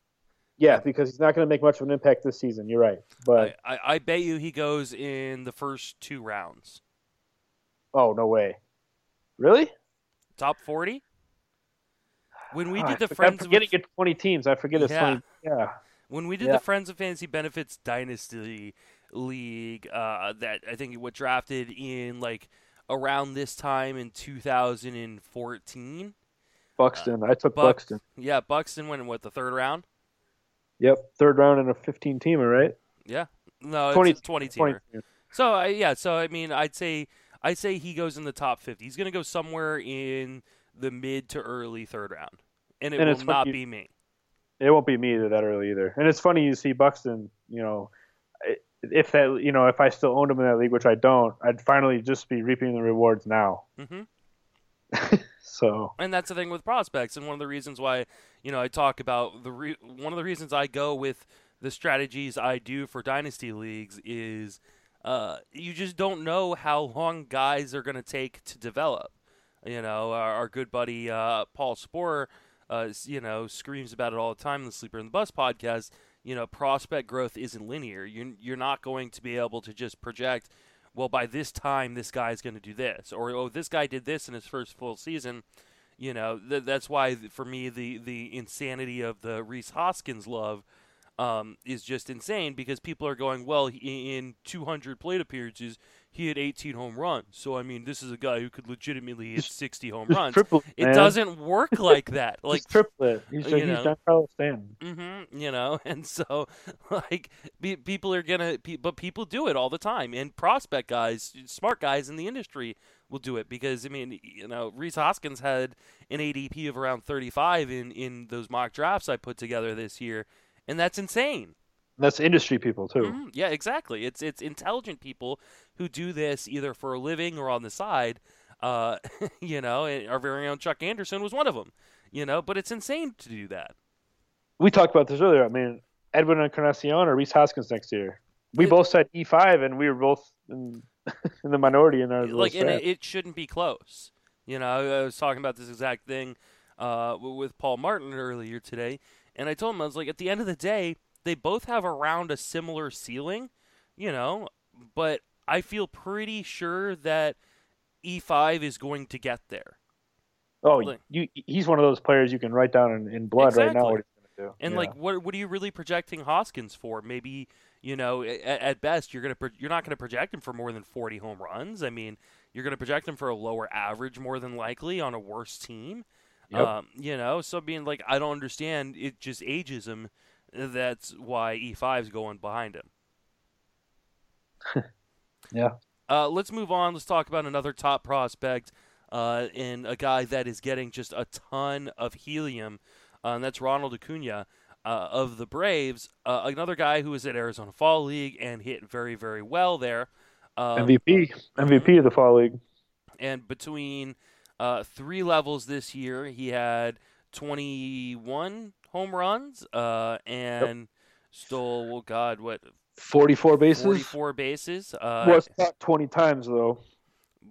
[SPEAKER 5] Yeah, because he's not going to make much of an impact this season. You're right, but
[SPEAKER 3] I, I, I bet you he goes in the first two rounds.
[SPEAKER 5] oh no way, really?
[SPEAKER 3] Top 40? When we
[SPEAKER 5] Ah,
[SPEAKER 3] did the
[SPEAKER 5] I
[SPEAKER 3] Friends
[SPEAKER 5] I'm forgetting
[SPEAKER 3] with,
[SPEAKER 5] it's 20 teams. I forget it's
[SPEAKER 3] Yeah.
[SPEAKER 5] 20. Yeah.
[SPEAKER 3] when we did
[SPEAKER 5] Yeah.
[SPEAKER 3] the Friends of Fantasy Benefits Dynasty League, uh, that I think what drafted in like around this time in 2014.
[SPEAKER 5] Buxton. I took
[SPEAKER 3] Buck-
[SPEAKER 5] Buxton.
[SPEAKER 3] Yeah, Buxton went in what the third round.
[SPEAKER 5] Yep, third round in a 15 teamer, right?
[SPEAKER 3] Yeah, no,
[SPEAKER 5] 20
[SPEAKER 3] it's a 20
[SPEAKER 5] 20
[SPEAKER 3] teamer.
[SPEAKER 5] teamer.
[SPEAKER 3] So I yeah, so I mean, I'd say I'd say he goes in the top 50. He's going to go somewhere in the mid to early third round, and it
[SPEAKER 5] And
[SPEAKER 3] will not be me.
[SPEAKER 5] It won't be me either that early either. And it's funny you see Buxton. You know, if that you know if I still owned him in that league, which I don't, I'd finally just be reaping the rewards now.
[SPEAKER 3] hmm
[SPEAKER 5] So
[SPEAKER 3] And that's the thing with prospects, and one of the reasons why you know I talk about the re- one of the reasons I go with the strategies I do for dynasty leagues is uh, you just don't know how long guys are going to take to develop. You know, our, our good buddy uh, Paul Sporer, uh, you know, screams about it all the time in the Sleeper and the Bust podcast. You know, prospect growth isn't linear. You're you're not going to be able to just project. Well, by this time, this guy is going to do this, or oh, this guy did this in his first full season. You know, th- that's why for me the the insanity of the Rhys Hoskins love um, is just insane because people are going, well, in 200 plate appearances, he had 18 home runs. So I mean, this is a guy who could legitimately hit 60 home runs.
[SPEAKER 5] Triple,
[SPEAKER 3] it doesn't work like that. Like
[SPEAKER 5] he's triplet. He's,
[SPEAKER 3] you
[SPEAKER 5] he's
[SPEAKER 3] know.
[SPEAKER 5] Stanton.
[SPEAKER 3] Mm-hmm, you know, and so like be, people are gonna, pe- but people do it all the time, and prospect guys, smart guys in the industry will do it because I mean, you know, Rhys Hoskins had an ADP of around 35 in in those mock drafts I put together this year, and that's insane.
[SPEAKER 5] That's industry people too.
[SPEAKER 3] Mhm, Yeah, exactly. It's it's intelligent people who do this either for a living or on the side. Uh, you know, our very own Chuck Anderson was one of them. You know, but it's insane to do that.
[SPEAKER 5] We talked about this earlier. I mean, Edwin Encarnacion or Rhys Hoskins next year. We both said E five, and we were both in, in the minority in our
[SPEAKER 3] like, and it, it shouldn't be close. You know, I was talking about this exact thing uh, with Paul Martin earlier today, and I told him I was like, at the end of the day, they both have around a similar ceiling. You know, but I feel pretty sure that E5 is going to get there.
[SPEAKER 5] Oh,
[SPEAKER 3] Like-
[SPEAKER 5] you, he's one of those players you can write down in, in blood right now. What he's going to do.
[SPEAKER 3] And
[SPEAKER 5] Yeah.
[SPEAKER 3] like, what what are you really projecting Hoskins for? Maybe you know, at, at best, you're gonna pro- you're not gonna project him for more than 40 home runs. I mean, you're gonna project him for a lower average more than likely on a worse team.
[SPEAKER 5] Yep.
[SPEAKER 3] Um, you know, so being like, I don't understand. It just ages him. That's why E5 is going behind him.
[SPEAKER 5] yeah.
[SPEAKER 3] Uh, let's move on. Let's talk about another top prospect uh, and a guy that is getting just a ton of helium, uh, and that's Ronald Acuna uh, of the Braves. Uh, another guy who was at Arizona Fall League and hit very, very well there. Um,
[SPEAKER 5] MVP, MVP of the fall league.
[SPEAKER 3] and between uh, three levels this year, he had 21 home runs uh, and stole, well, God, what?
[SPEAKER 5] 44 bases?
[SPEAKER 3] 44 bases. Uh,
[SPEAKER 5] was caught 20 times though.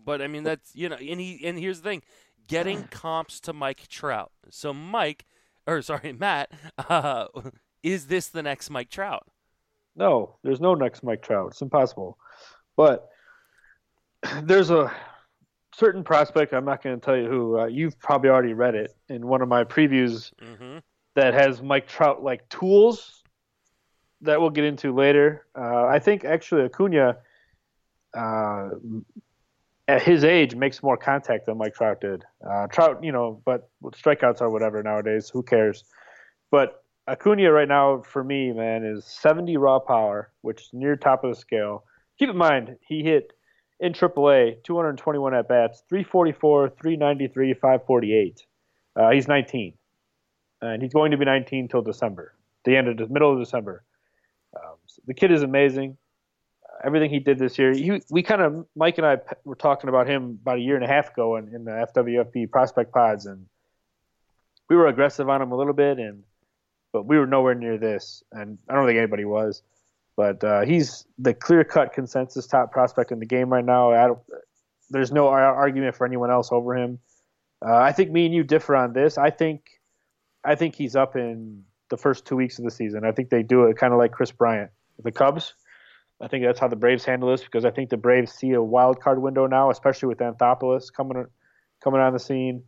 [SPEAKER 3] But I mean, that's you know, and he and here's the thing, getting comps to Mike Trout. So Mike, or sorry, Matt, uh, is this the next Mike Trout?
[SPEAKER 5] No, there's no next Mike Trout. It's impossible. But there's a certain prospect. I'm not going to tell you who. Uh, you've probably already read it in one of my previews
[SPEAKER 3] Mm-hmm.
[SPEAKER 5] that has Mike Trout like tools that we'll get into later. Uh, I think actually Acuna, uh, at his age, makes more contact than Mike Trout did. Uh, Trout, you know, but strikeouts are whatever nowadays. Who cares? But Acuna right now for me, man, is 70 raw power, which is near top of the scale. Keep in mind he hit in AAA 221 at bats, 344, 393, 548. Uh, he's 19, and he's going to be 19 till December, the end of the middle of December. Um, so the kid is amazing. Uh, everything he did this year, he, we kind of Mike and I were talking about him about a year and a half ago in, in the FWFB prospect pods, and we were aggressive on him a little bit, and but we were nowhere near this, and I don't think anybody was. But uh, he's the clear-cut consensus top prospect in the game right now. There's no argument for anyone else over him. Uh, I think me and you differ on this. I think, I think he's up in the first two weeks of the season. I think they do it kind of like Kris Bryant, the Cubs. I think that's how the Braves handle this because I think the Braves see a wild card window now, especially with Anthopoulos coming coming on the scene.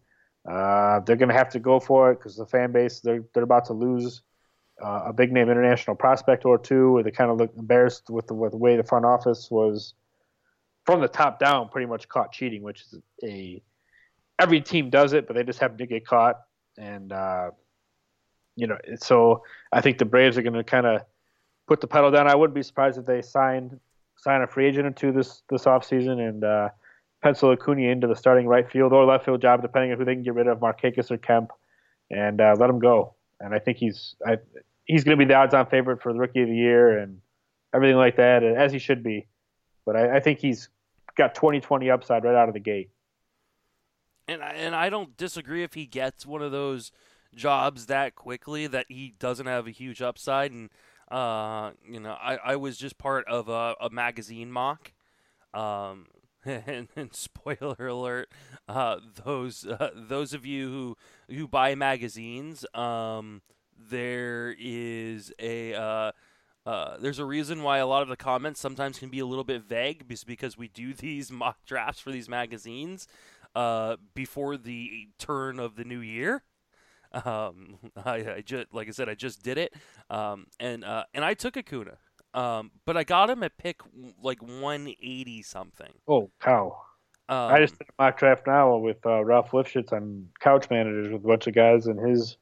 [SPEAKER 5] Uh, they're going to have to go for it because the fan base they're they're about to lose uh, a big name international prospect or two, where they kind of look embarrassed with the, with the way the front office was from the top down, pretty much caught cheating, which is a every team does it, but they just happen to get caught. And uh, you know, so I think the Braves are going to kind of put the pedal down. I wouldn't be surprised if they signed sign a free agent into this this offseason and uh, pencil Acuna into the starting right field or left field job, depending on who they can get rid of, Markakis or Kemp, and uh, let him go. And I think he's I, he's going to be the odds-on favorite for the rookie of the year and everything like that, and as he should be. But I, I think he's got 20-20 upside right out of the gate.
[SPEAKER 3] And I, and I don't disagree if he gets one of those jobs that quickly that he doesn't have a huge upside. And uh, you know, I, I was just part of a, a magazine mock. Um, and, and spoiler alert, uh, those uh, those of you who who buy magazines, um, there is a uh, uh, there's a reason why a lot of the comments sometimes can be a little bit vague, because we do these mock drafts for these magazines uh, before the turn of the new year. Um, I, I just like I said, I just did it, um, and uh, and I took Acuna, um, but I got him at pick like 180 something.
[SPEAKER 5] Oh cow!
[SPEAKER 3] Um,
[SPEAKER 5] I just did a mock draft now with uh, Ralph Lifshitz on Couch Managers with a bunch of guys and his,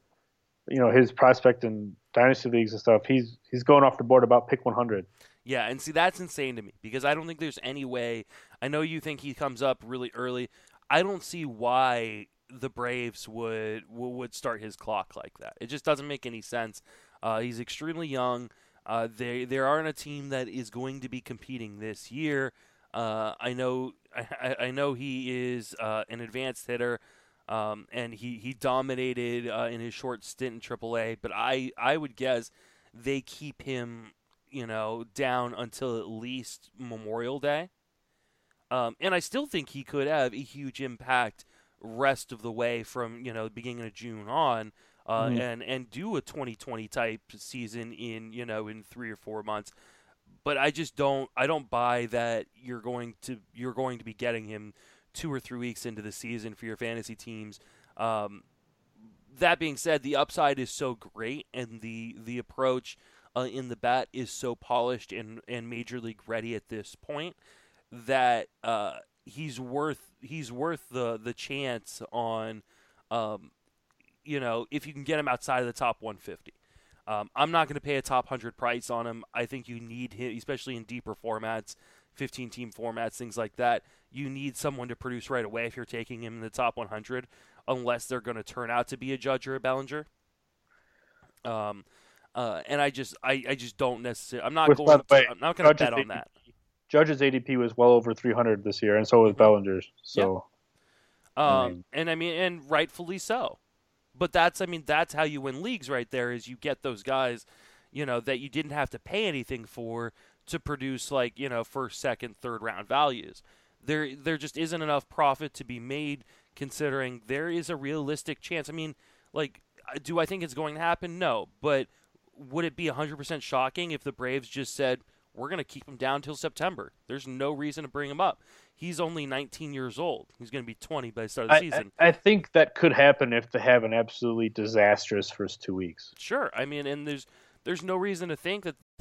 [SPEAKER 5] you know, his prospect in dynasty leagues and stuff. He's he's going off the board about pick 100.
[SPEAKER 3] Yeah, and see that's insane to me because I don't think there's any way. I know you think he comes up really early. I don't see why the Braves would would start his clock like that. It just doesn't make any sense. Uh, he's extremely young. Uh, they they aren't a team that is going to be competing this year. Uh, I know I, I, know he is uh, an advanced hitter, um, and he he dominated uh, in his short stint in AAA. But I I would guess they keep him you know down until at least Memorial Day. Um, and I still think he could have a huge impact rest of the way from you know the beginning of June on, uh, mm-hmm. and and do a 2020 type season in you know in three or four months. But I just don't I don't buy that you're going to you're going to be getting him two or three weeks into the season for your fantasy teams. Um, that being said, the upside is so great, and the the approach uh, in the bat is so polished and and major league ready at this point that uh, he's worth he's worth the the chance on um, you know if you can get him outside of the top 150 um, i'm not going to pay a top 100 price on him i think you need him especially in deeper formats 15 team formats things like that you need someone to produce right away if you're taking him in the top 100 unless they're going to turn out to be a judge or a bellinger um, uh, and I just I, I just don't necessarily I'm not
[SPEAKER 5] Which,
[SPEAKER 3] going
[SPEAKER 5] way,
[SPEAKER 3] to, I'm not going to bet on that.
[SPEAKER 5] Judge's ADP was well over 300 this year, and so was Bellinger's. So,
[SPEAKER 3] um, I mean, and I mean, and rightfully so. But that's, I mean, that's how you win leagues, right there. Is you get those guys, you know, that you didn't have to pay anything for to produce like you know first, second, third round values. There, there just isn't enough profit to be made considering there is a realistic chance. I mean, like, uh, do I think it's going to happen? No, but would it be 100% shocking if the Braves just said? we're going to keep him down till September. There's no reason to bring him up. He's only 19 years old. He's going to be 20 by the start of the
[SPEAKER 5] I,
[SPEAKER 3] season.
[SPEAKER 5] I, I, think that could happen if they have an absolutely disastrous first two weeks.
[SPEAKER 3] Sure. I mean, and there's there's no reason to think that.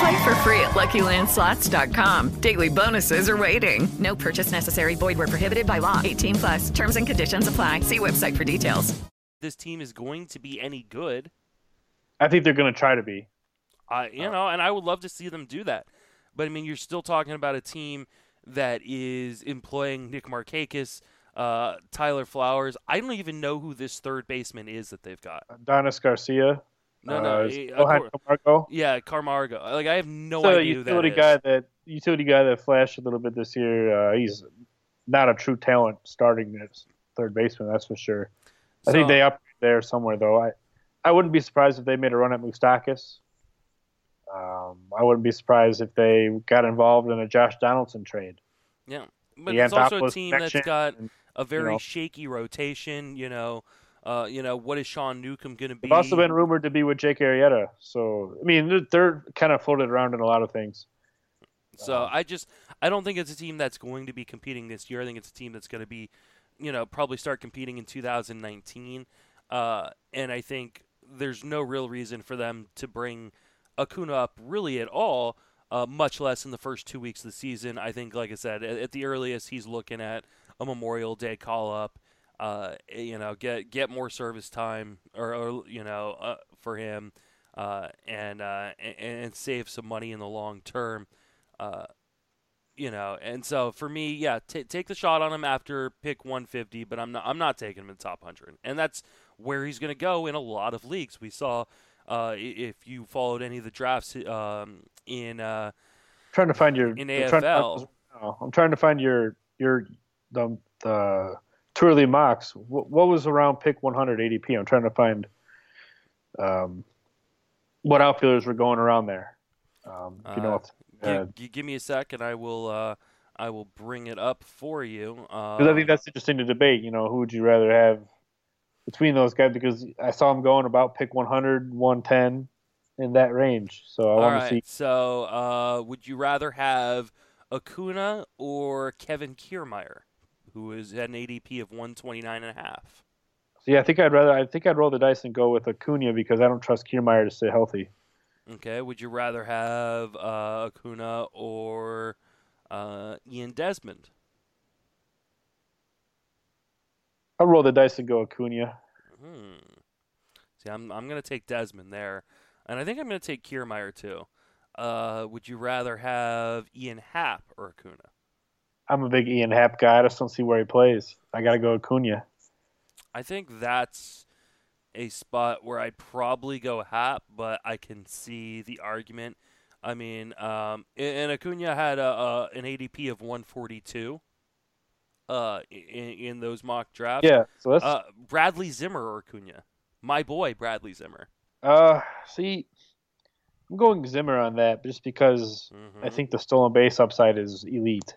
[SPEAKER 10] Play for free at LuckyLandSlots.com. Daily bonuses are waiting. No purchase necessary. Void where prohibited by law. 18 plus. Terms and conditions apply. See website for details.
[SPEAKER 3] This team is going to be any good.
[SPEAKER 5] I think they're going to try to be.
[SPEAKER 3] Uh, you know, and I would love to see them do that. But, I mean, you're still talking about a team that is employing Nick Markakis – uh, Tyler Flowers. I don't even know who this third baseman is that they've got.
[SPEAKER 5] Adonis Garcia.
[SPEAKER 3] No, no,
[SPEAKER 5] uh, uh.
[SPEAKER 3] Yeah, Camargo. Like I have no
[SPEAKER 5] so
[SPEAKER 3] idea who that
[SPEAKER 5] utility guy that utility guy that flashed a little bit this year. Uh, he's not a true talent starting at third baseman, that's for sure. So, I think they up there somewhere though. I I wouldn't be surprised if they made a run at Moustakas. Um, I wouldn't be surprised if they got involved in a Josh Donaldson trade.
[SPEAKER 3] Yeah, but the it's also a team that's got and, a very you know, shaky rotation. You know, uh, you know what is Sean Newcomb going to be?
[SPEAKER 5] They've also been rumored to be with Jake Arrieta. So I mean, they're, they're kind of floated around in a lot of things.
[SPEAKER 3] So I just I don't think it's a team that's going to be competing this year. I think it's a team that's going to be, you know, probably start competing in 2019. Uh, and I think there's no real reason for them to bring Acuna up really at all. Uh, much less in the first two weeks of the season. I think, like I said, at, at the earliest, he's looking at a Memorial Day call up. Uh, you know, get get more service time, or, or you know, uh, for him, uh, and, uh, and, and save some money in the long term. Uh, you know, and so for me, yeah, t- take the shot on him after pick 150, but I'm not I'm not taking him in the top 100, and that's where he's going to go in a lot of leagues. We saw uh, if you followed any of the drafts um, in uh,
[SPEAKER 5] trying to find your
[SPEAKER 3] in AFL.
[SPEAKER 5] I'm trying, to, I'm trying to find your your the the Twirly mocks. What, what, was around pick 100 ADP? I'm trying to find um, what outfielders were going around there. Um, you know,
[SPEAKER 3] uh, give, give, me a sec, and I will. Uh, I will bring it up for you.
[SPEAKER 5] Because I think that's interesting to debate. You know, who would you rather have between those guys? Because I saw him going about pick 100, 110 in that range. So I want
[SPEAKER 3] right.
[SPEAKER 5] to see.
[SPEAKER 3] So, uh, would you rather have Acuna or Kevin Kiermaier, who is at an ADP of 129 and a half?
[SPEAKER 5] So yeah, I think I'd rather. I think I'd roll the dice and go with Acuna because I don't trust Kiermaier to stay healthy.
[SPEAKER 3] Okay. Would you rather have uh, Acuna or uh, Ian Desmond?
[SPEAKER 5] I'll roll the dice and go Acuna.
[SPEAKER 3] Hmm. See, I'm I'm gonna take Desmond there, and I think I'm gonna take Kiermaier too. Uh, would you rather have Ian Happ or Acuna?
[SPEAKER 5] I'm a big Ian Happ guy. I just don't see where he plays. I got to go Acuna.
[SPEAKER 3] I think that's a spot where I'd probably go Happ, but I can see the argument. I mean, um, and Acuna had a, a an ADP of 142 uh, in, in those mock drafts.
[SPEAKER 5] Yeah, so that's-
[SPEAKER 3] uh, Bradley Zimmer or Acuna, my boy Bradley Zimmer.
[SPEAKER 5] Uh, see, I'm going Zimmer on that just because I
[SPEAKER 3] Mhm.
[SPEAKER 5] think the stolen base upside is elite.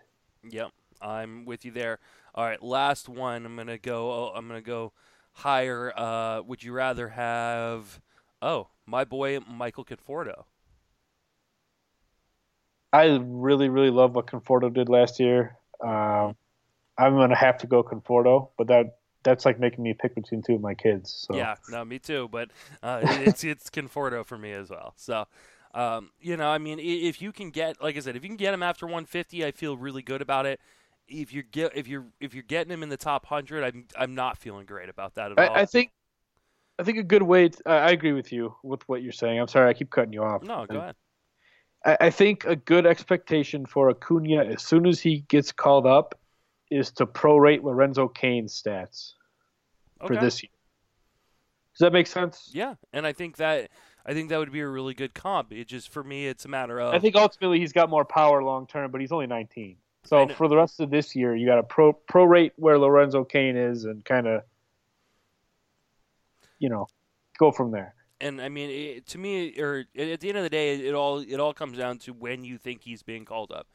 [SPEAKER 3] Yep, I'm with you there. All right, last one. I'm gonna go. oh, I'm gonna go higher. Uh, would you rather have? Oh, my boy Michael Conforto.
[SPEAKER 5] I really, really love what Conforto did last year. Um, I'm gonna have to go Conforto, but that that's like making me pick between two of my kids. So
[SPEAKER 3] Yeah, no, me too. But uh, it's it's Conforto for me as well. So, um, you know, I mean, if you can get, like I said, if you can get him after 150, I feel really good about it. If you get if you're if you're getting him in the top hundred, I'm I'm not feeling great about that at all.
[SPEAKER 5] I, I think I think a good way. To, I I agree with you with what you're saying. I'm sorry, I keep cutting you off.
[SPEAKER 3] no, go ahead.
[SPEAKER 5] I, I think a good expectation for Acuna as soon as he gets called up is to prorate Lorenzo Cain's stats for this year. Does that make sense?
[SPEAKER 3] Yeah, and I think that I think that would be a really good comp. It just for me, it's a matter of
[SPEAKER 5] I think ultimately he's got more power long term, but he's only 19. So for the rest of this year, you got to pro prorate where Lorenzo Cain is and kind of, you know, go from there.
[SPEAKER 3] and I mean, it, to me, or at the end of the day, it all it all comes down to when you think he's being called up.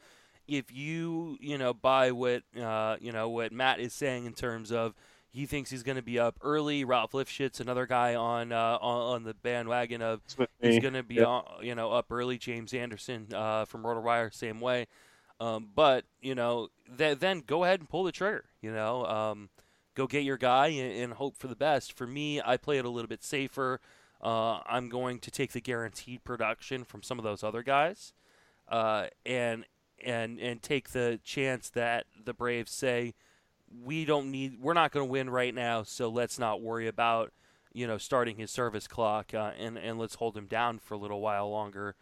[SPEAKER 3] If you you know buy what uh, you know what Matt is saying in terms of he thinks he's going to be up early. Ralph Lifshitz, another guy on uh, on, on the bandwagon of he's going to be
[SPEAKER 5] Yep.
[SPEAKER 3] on, you know up early. James Anderson uh, from RotoWire, same way. Um, but you know, th- then go ahead and pull the trigger. You know, um, go get your guy and, and hope for the best. For me, I play it a little bit safer. Uh, I'm going to take the guaranteed production from some of those other guys, uh, and and and take the chance that the Braves say we don't need, we're not going to win right now, so let's not worry about you know starting his service clock uh, and and let's hold him down for a little while longer.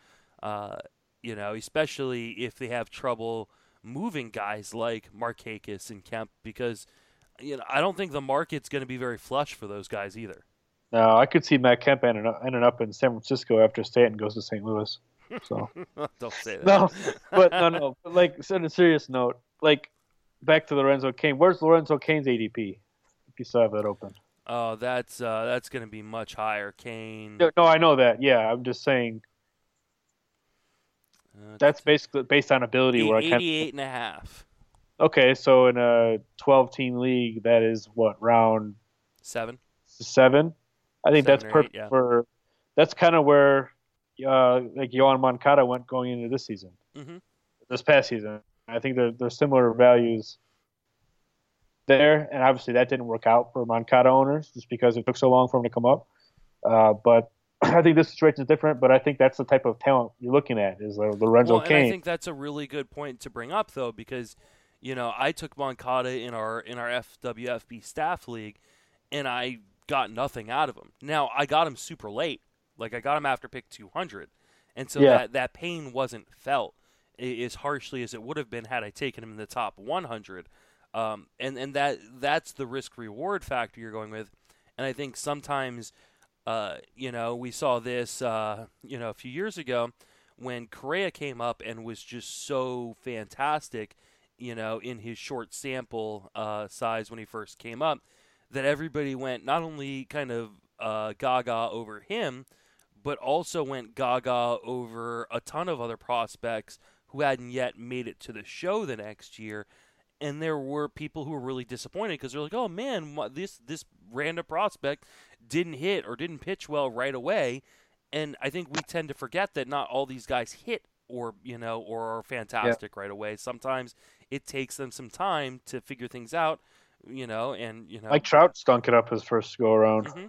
[SPEAKER 3] Uh, you know, especially if they have trouble moving guys like Markakis and Kemp, because you know I don't think the market's going to be very flush for those guys either.
[SPEAKER 5] No, I could see Matt Kemp ending up, ending up in San Francisco after Stanton goes to St. Louis. So
[SPEAKER 3] don't say that.
[SPEAKER 5] no, but no, no. But like on a serious note, like back to Lorenzo Cain. Where's Lorenzo Cain's ADP? If you still have that open.
[SPEAKER 3] Oh, that's uh, that's going to be much higher. Cain.
[SPEAKER 5] No, no, I know that. Yeah, I'm just saying. Uh, That's basically based on ability. Where I kind
[SPEAKER 3] 88 and a half.
[SPEAKER 5] Okay, so in a 12 team league, that is what round
[SPEAKER 3] Seven.
[SPEAKER 5] seven. I think that's
[SPEAKER 3] Seven eight,
[SPEAKER 5] perfect
[SPEAKER 3] yeah.
[SPEAKER 5] for. That's kind of where, uh, like Yoan Moncada went going into this season,
[SPEAKER 3] Mm-hmm.
[SPEAKER 5] this past season. I think they're they're similar values there, and obviously that didn't work out for Moncada owners just because it took so long for him to come up. Uh, but I think this situation is different. But I think that's the type of talent you're looking at is Lorenzo
[SPEAKER 3] well,
[SPEAKER 5] Cain.
[SPEAKER 3] I think that's a really good point to bring up, though, because you know I took Moncada in our in our FWFB staff league, and I got nothing out of him. Now I got him super late, like I got him after pick 200, and so
[SPEAKER 5] Yeah.
[SPEAKER 3] that that pain wasn't felt as harshly as it would have been had I taken him in the top 100. Um, and and that that's the risk reward factor you're going with, and I think sometimes. Uh, you know, we saw this, uh, you know, a few years ago when Correa came up and was just so fantastic, you know, in his short sample uh, size when he first came up, that everybody went not only kind of uh, gaga over him, but also went gaga over a ton of other prospects who hadn't yet made it to the show the next year. And there were people who were really disappointed because they're like, "Oh man, this this random prospect didn't hit or didn't pitch well right away." And I think we tend to forget that not all these guys hit or you know or are fantastic yeah. right away. Sometimes it takes them some time to figure things out, you know, and you know.
[SPEAKER 5] Mike Trout stunk it up his first go around.
[SPEAKER 3] Mm-hmm.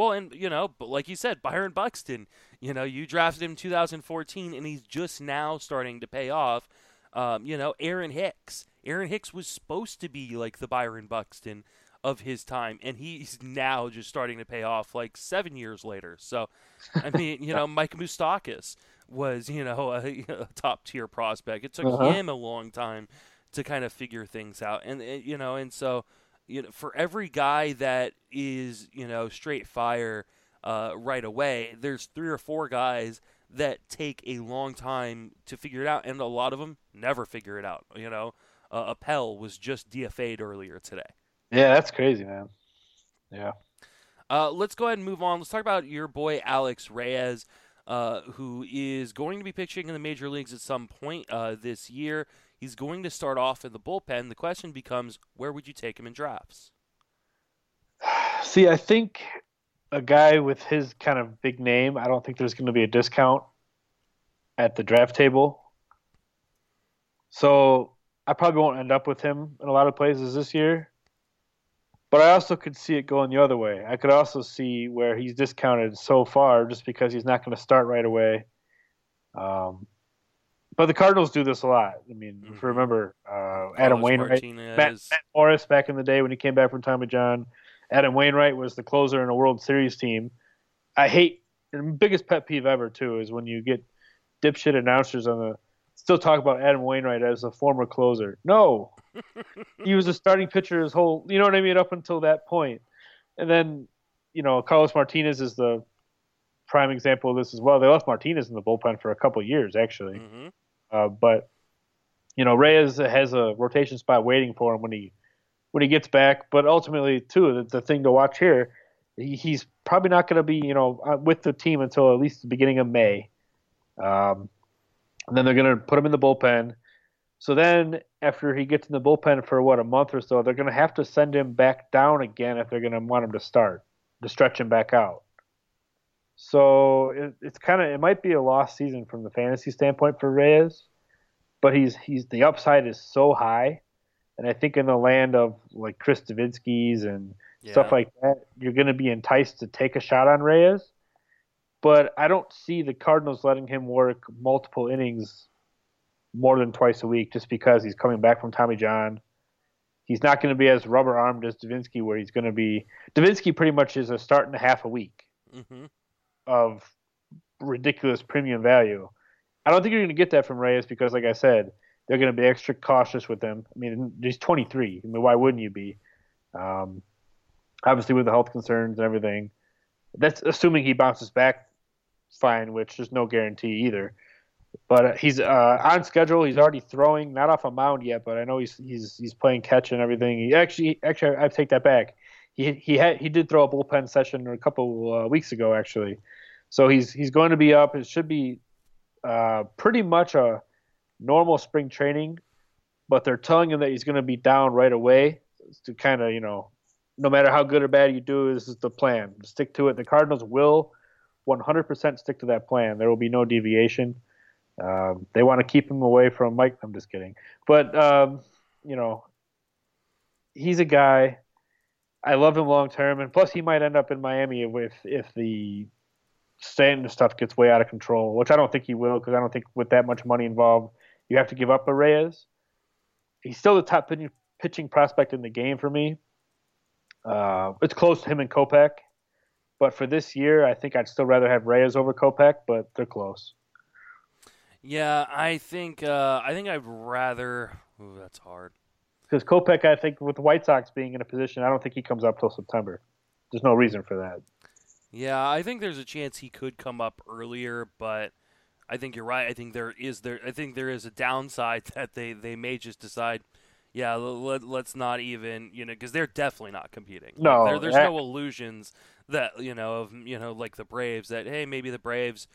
[SPEAKER 3] Well, and you know, but like you said, Byron Buxton, you know, you drafted him 2014, and he's just now starting to pay off. Um, you know, Aaron Hicks. Aaron Hicks was supposed to be like the Byron Buxton of his time, and he's now just starting to pay off like seven years later. So, I mean, you know, Mike Moustakas was, you know, a, a top tier prospect. It took uh-huh. him a long time to kind of figure things out, and you know, and so you know, for every guy that is, you know, straight fire uh, right away, there's three or four guys that take a long time to figure it out, and a lot of them never figure it out. You know, uh, Appel was just DFA'd earlier today.
[SPEAKER 5] Yeah, that's crazy, man. Yeah.
[SPEAKER 3] Uh, let's go ahead and move on. Let's talk about your boy Alex Reyes, uh, who is going to be pitching in the major leagues at some point uh, this year. He's going to start off in the bullpen. The question becomes, where would you take him in drafts?
[SPEAKER 5] See, I think a guy with his kind of big name, I don't think there's going to be a discount at the draft table. So I probably won't end up with him in a lot of places this year. But I also could see it going the other way. I could also see where he's discounted so far just because he's not going to start right away. Um, but the Cardinals do this a lot. I mean, mm-hmm. remember uh, Adam Wainwright, Matt, Matt, Morris back in the day when he came back from Tommy John. Adam Wainwright was the closer in a World Series team. I hate the biggest pet peeve ever too is when you get dipshit announcers on the still talk about Adam Wainwright as a former closer. No, he was a starting pitcher his whole. You know what I mean? Up until that point, and then you know Carlos Martinez is the prime example of this as well. They left Martinez in the bullpen for a couple years actually, mm-hmm. Uh, but you know Reyes has a rotation spot waiting for him when he when he gets back. But ultimately, too, the, the thing to watch here, he, he's probably not going to be you know uh, with the team until at least the beginning of May. Um, and then they're going to put him in the bullpen. So then, after he gets in the bullpen for what a month or so, they're going to have to send him back down again if they're going to want him to start to stretch him back out. So it, it's kind of it might be a lost season from the fantasy standpoint for Reyes, but he's he's the upside is so high, and I think in the land of like Chris Devenski's and yeah. stuff like that, you're going to be enticed to take a shot on Reyes. But I don't see the Cardinals letting him work multiple innings more than twice a week just because he's coming back from Tommy John. He's not going to be as rubber armed as Devenski, where he's going to be. Devenski pretty much is a start and a half a week mm-hmm. Of ridiculous premium value. I don't think you're going to get that from Reyes because, like I said, they're going to be extra cautious with him. I mean, he's 23. I mean, why wouldn't you be? Um, obviously, with the health concerns and everything. That's assuming he bounces back fine, which there's no guarantee either. But uh, he's uh, on schedule. He's already throwing, not off a mound yet, but I know he's he's he's playing catch and everything. He actually actually I take that back. He he had he did throw a bullpen session a couple uh, weeks ago actually, so he's he's going to be up. It should be uh, pretty much a normal spring training, but they're telling him that he's going to be down right away to kind of you know, no matter how good or bad you do, this is the plan. Stick to it. The Cardinals will 100% stick to that plan. There will be no deviation. Um, they want to keep him away from Mike. I'm just kidding. But, um, you know, he's a guy. I love him long term. And plus, he might end up in Miami if, if the Stanton stuff gets way out of control, which I don't think he will because I don't think with that much money involved, you have to give up a Reyes. He's still the top pitching, prospect in the game for me. Uh, it's close to him and Kopech. But for this year, I think I'd still rather have Reyes over Kopech, but they're close.
[SPEAKER 3] Yeah, I think uh, I think I'd rather. Ooh, that's hard.
[SPEAKER 5] Because Kopech, I think with the White Sox being in a position, I don't think he comes up till September. There's no reason for that.
[SPEAKER 3] Yeah, I think there's a chance he could come up earlier, but I think you're right. I think there is there. I think there is a downside that they they may just decide yeah, let, us not even, you know, because they're definitely not competing.
[SPEAKER 5] No,
[SPEAKER 3] there, there's no illusions that you know of you know like the Braves that hey maybe the Braves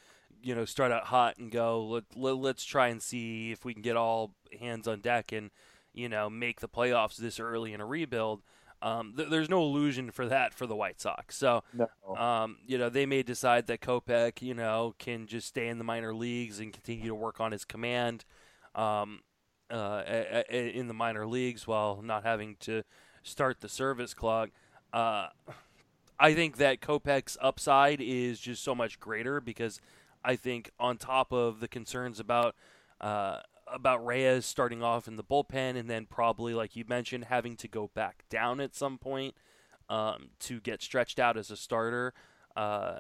[SPEAKER 3] you know, start out hot and go. Let, let let's try and see if we can get all hands on deck and you know make the playoffs this early in a rebuild. Um, th- there's no illusion for that for the White Sox. So,
[SPEAKER 5] no.
[SPEAKER 3] um, you know, they may decide that Kopech, you know, can just stay in the minor leagues and continue to work on his command um, uh, a- a- in the minor leagues while not having to start the service clock. Uh, I think that Kopech's upside is just so much greater because I think on top of the concerns about uh, about Reyes starting off in the bullpen and then probably, like you mentioned, having to go back down at some point um, to get stretched out as a starter. Uh,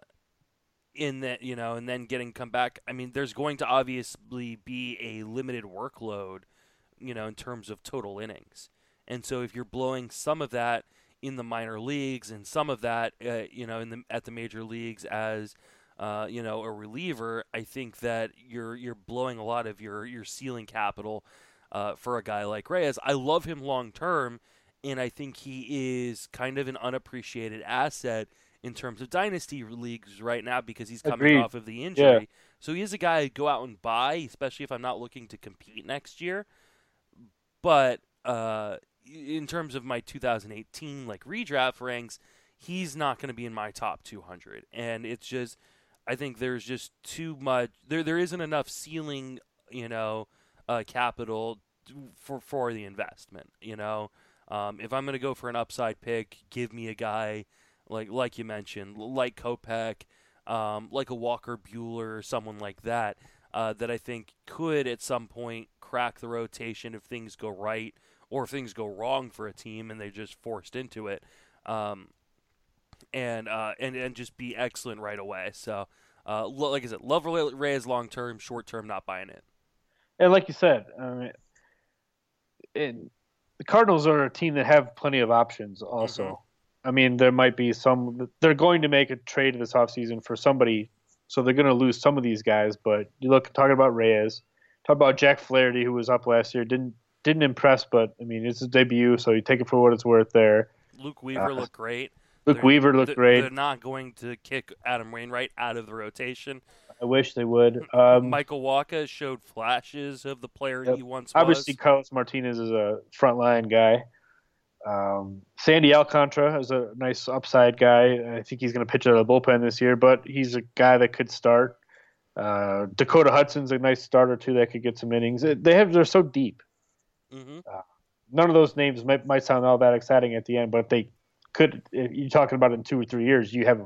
[SPEAKER 3] in that, you know, and then getting come back. I mean, there's going to obviously be a limited workload, you know, in terms of total innings. And so if you're blowing some of that in the minor leagues and some of that, uh, you know, in the at the major leagues as uh, you know, a reliever, I think that you're you're blowing a lot of your your ceiling capital uh, for a guy like Reyes. I love him long term, and I think he is kind of an unappreciated asset in terms of dynasty leagues right now because he's coming
[SPEAKER 5] Agreed.
[SPEAKER 3] off of the injury.
[SPEAKER 5] Yeah.
[SPEAKER 3] So he is a guy I'd go out and buy, especially if I'm not looking to compete next year. But uh, in terms of my 2018 like redraft ranks, he's not going to be in my top 200, and it's just I think there's just too much. There there isn't enough ceiling, you know, uh, capital for for the investment. You know, um, if I'm going to go for an upside pick, give me a guy like like you mentioned, like Kopech, um, like a Walker Buehler or someone like that. Uh, that I think could at some point crack the rotation if things go right or if things go wrong for a team and they're just forced into it. Um, and uh, and and just be excellent right away. So, uh, lo- like I said, love Reyes long term, short term, not buying it.
[SPEAKER 5] And like you said, I mean, it, the Cardinals are a team that have plenty of options. Also,
[SPEAKER 3] Mm-hmm.
[SPEAKER 5] I mean, there might be some. They're going to make a trade this offseason for somebody, so they're going to lose some of these guys. But you look talking about Reyes, talk about Jack Flaherty, who was up last year, didn't didn't impress, but I mean, it's his debut, so you take it for what it's worth there.
[SPEAKER 3] Luke Weaver
[SPEAKER 5] Uh,
[SPEAKER 3] looked great.
[SPEAKER 5] Luke
[SPEAKER 3] They're-
[SPEAKER 5] Weaver looked
[SPEAKER 3] they're-
[SPEAKER 5] great.
[SPEAKER 3] They're not going to kick Adam Wainwright out of the rotation.
[SPEAKER 5] I wish they would. Um,
[SPEAKER 3] Michael Wacha showed flashes of the player
[SPEAKER 5] Yep.
[SPEAKER 3] he once was.
[SPEAKER 5] Obviously, Carlos Martinez is a frontline guy. Um, Sandy Alcantara is a nice upside guy. I think he's going to pitch out of the bullpen this year, but he's a guy that could start. Uh, Dakota Hudson's a nice starter too that could get some innings. They have they're so deep.
[SPEAKER 3] hmm
[SPEAKER 5] None of those names might, might sound all that exciting at the end, but if they could, if you're talking about in two or three years, you have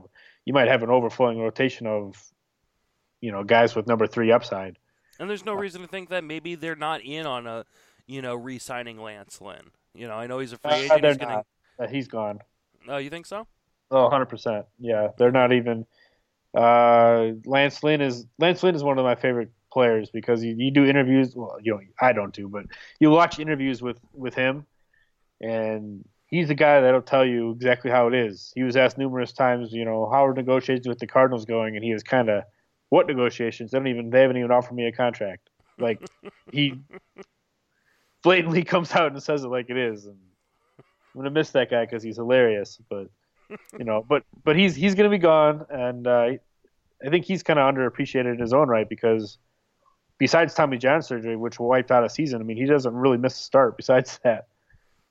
[SPEAKER 5] you might have an overflowing rotation of, you know, guys with number three upside.
[SPEAKER 3] And there's no reason to think that maybe they're not in on a, you know, re-signing Lance Lynn. You know, I know he's a free
[SPEAKER 5] Uh,
[SPEAKER 3] agent.
[SPEAKER 5] they're
[SPEAKER 3] He's gonna.
[SPEAKER 5] Uh, he's gone.
[SPEAKER 3] Oh, you think so?
[SPEAKER 5] Oh, 100%. Yeah, they're not even. Uh, Lance Lynn is Lance Lynn is one of my favorite players because you, you do interviews. Well, you know, I don't do, but you watch interviews with with him, and he's the guy that'll tell you exactly how it is. He was asked numerous times, you know, how are negotiations with the Cardinals going, and he was kind of, what negotiations? They don't even they haven't even offered me a contract. Like he blatantly comes out and says it like it is, and I'm gonna miss that guy because he's hilarious, but you know, but but he's he's going to be gone, and uh, I think he's kind of underappreciated in his own right because besides Tommy John surgery, which wiped out a season, I mean, he doesn't really miss a start. Besides that,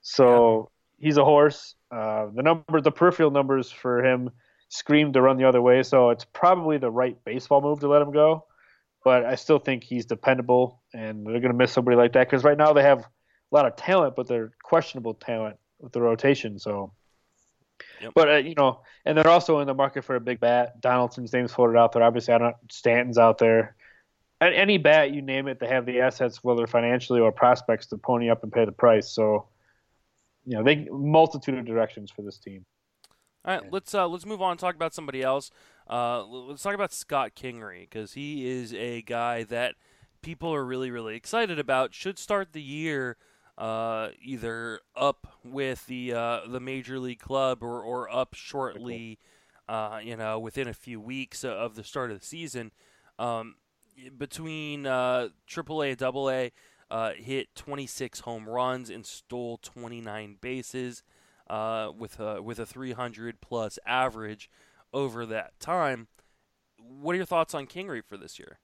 [SPEAKER 5] so he's a horse. Uh, the number, the peripheral numbers for him scream to run the other way, so it's probably the right baseball move to let him go. But I still think he's dependable, and they're going to miss somebody like that because right now they have a lot of talent, but they're questionable talent with the rotation. So. But uh, you know, and they're also in the market for a big bat. Donaldson's name's floated out there. Obviously, I don't. Stanton's out there. Any bat you name it, they have the assets, whether financially or prospects, to pony up and pay the price. So, you know, they multitude of directions for this team.
[SPEAKER 3] All right, let's uh, let's move on and talk about somebody else. Uh, let's talk about Scott Kingery because he is a guy that people are really really excited about. Should start the year uh, either up with the uh, the major league club or, or up shortly, uh, you know, within a few weeks of the start of the season. Um, between uh, AAA and AA, uh, hit 26 home runs and stole 29 bases uh, with a with a 300 plus average over that time. what are your thoughts on Kingery for this year?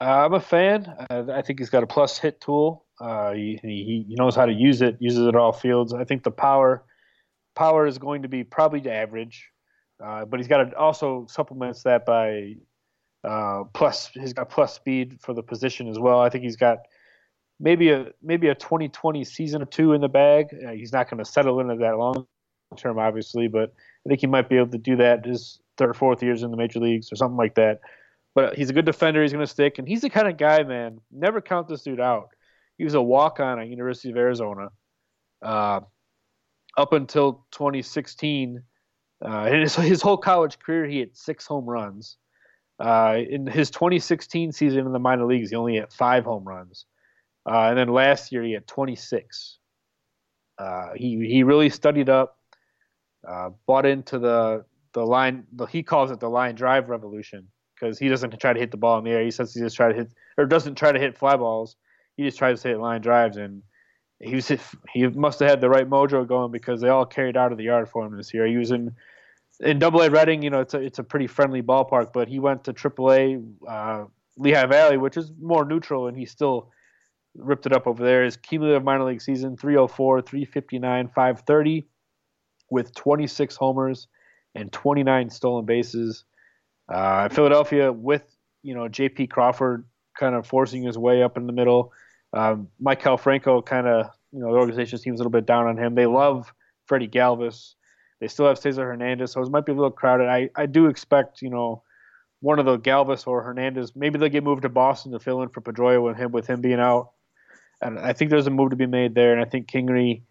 [SPEAKER 5] Uh, I'm a fan. Uh, I think he's got a plus hit tool. Uh, he, he, he knows how to use it. Uses it all fields. I think the power power is going to be probably average, uh, but he's got to also supplements that by uh, plus. He's got plus speed for the position as well. I think he's got maybe a maybe a 2020 season or two in the bag. Uh, he's not going to settle into that long term, obviously, but I think he might be able to do that his third or fourth years in the major leagues or something like that. But he's a good defender. He's going to stick, and he's the kind of guy, man. Never count this dude out. He was a walk on at University of Arizona. Uh, up until 2016, uh, his, his whole college career, he had six home runs. Uh, in his 2016 season in the minor leagues, he only had five home runs. Uh, and then last year, he had 26. Uh, he he really studied up, uh, bought into the the line. The, he calls it the line drive revolution because he doesn't try to hit the ball in the air. He says he just try to hit or doesn't try to hit fly balls. He just tries to hit line drives, and he was he must have had the right mojo going because they all carried out of the yard for him this year. He was in in Double A Reading, you know, it's a it's a pretty friendly ballpark, but he went to Triple A uh, Lehigh Valley, which is more neutral, and he still ripped it up over there. His cumulative minor league season 304, 359, 530 with 26 homers and 29 stolen bases. Uh, Philadelphia with you know J.P. Crawford kind of forcing his way up in the middle. Um, Maikel Franco kind of you know the organization seems a little bit down on him. They love Freddie Galvis. They still have Cesar Hernandez, so it might be a little crowded. I, I do expect you know one of the Galvis or Hernandez. Maybe they'll get moved to Boston to fill in for Pedroia with him with him being out. I think there's a move to be made there. And I think Kingery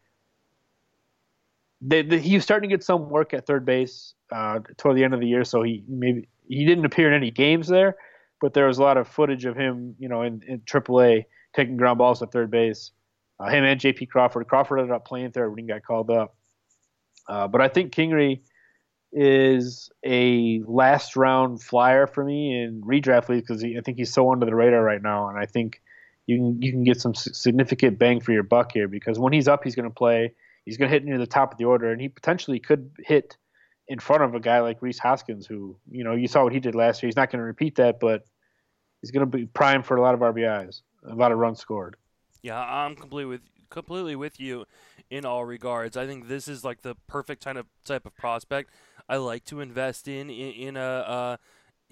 [SPEAKER 5] they, he was starting to get some work at third base uh, toward the end of the year, so he maybe he didn't appear in any games there, but there was a lot of footage of him, you know, in, in AAA taking ground balls at third base. Uh, him and J.P. Crawford. Crawford ended up playing third when he got called up. Uh, but I think Kingery is a last round flyer for me in redraft leagues because I think he's so under the radar right now, and I think you can you can get some significant bang for your buck here because when he's up, he's going to play he's going to hit near the top of the order, and he potentially could hit in front of a guy like Rhys Hoskins, who you know you saw what he did last year. He's not going to repeat that, but he's going to be prime for a lot of RBIs, a lot of runs scored.
[SPEAKER 3] Yeah, I'm completely with completely with you in all regards. I think this is like the perfect kind of type of prospect I like to invest in in, in a. Uh,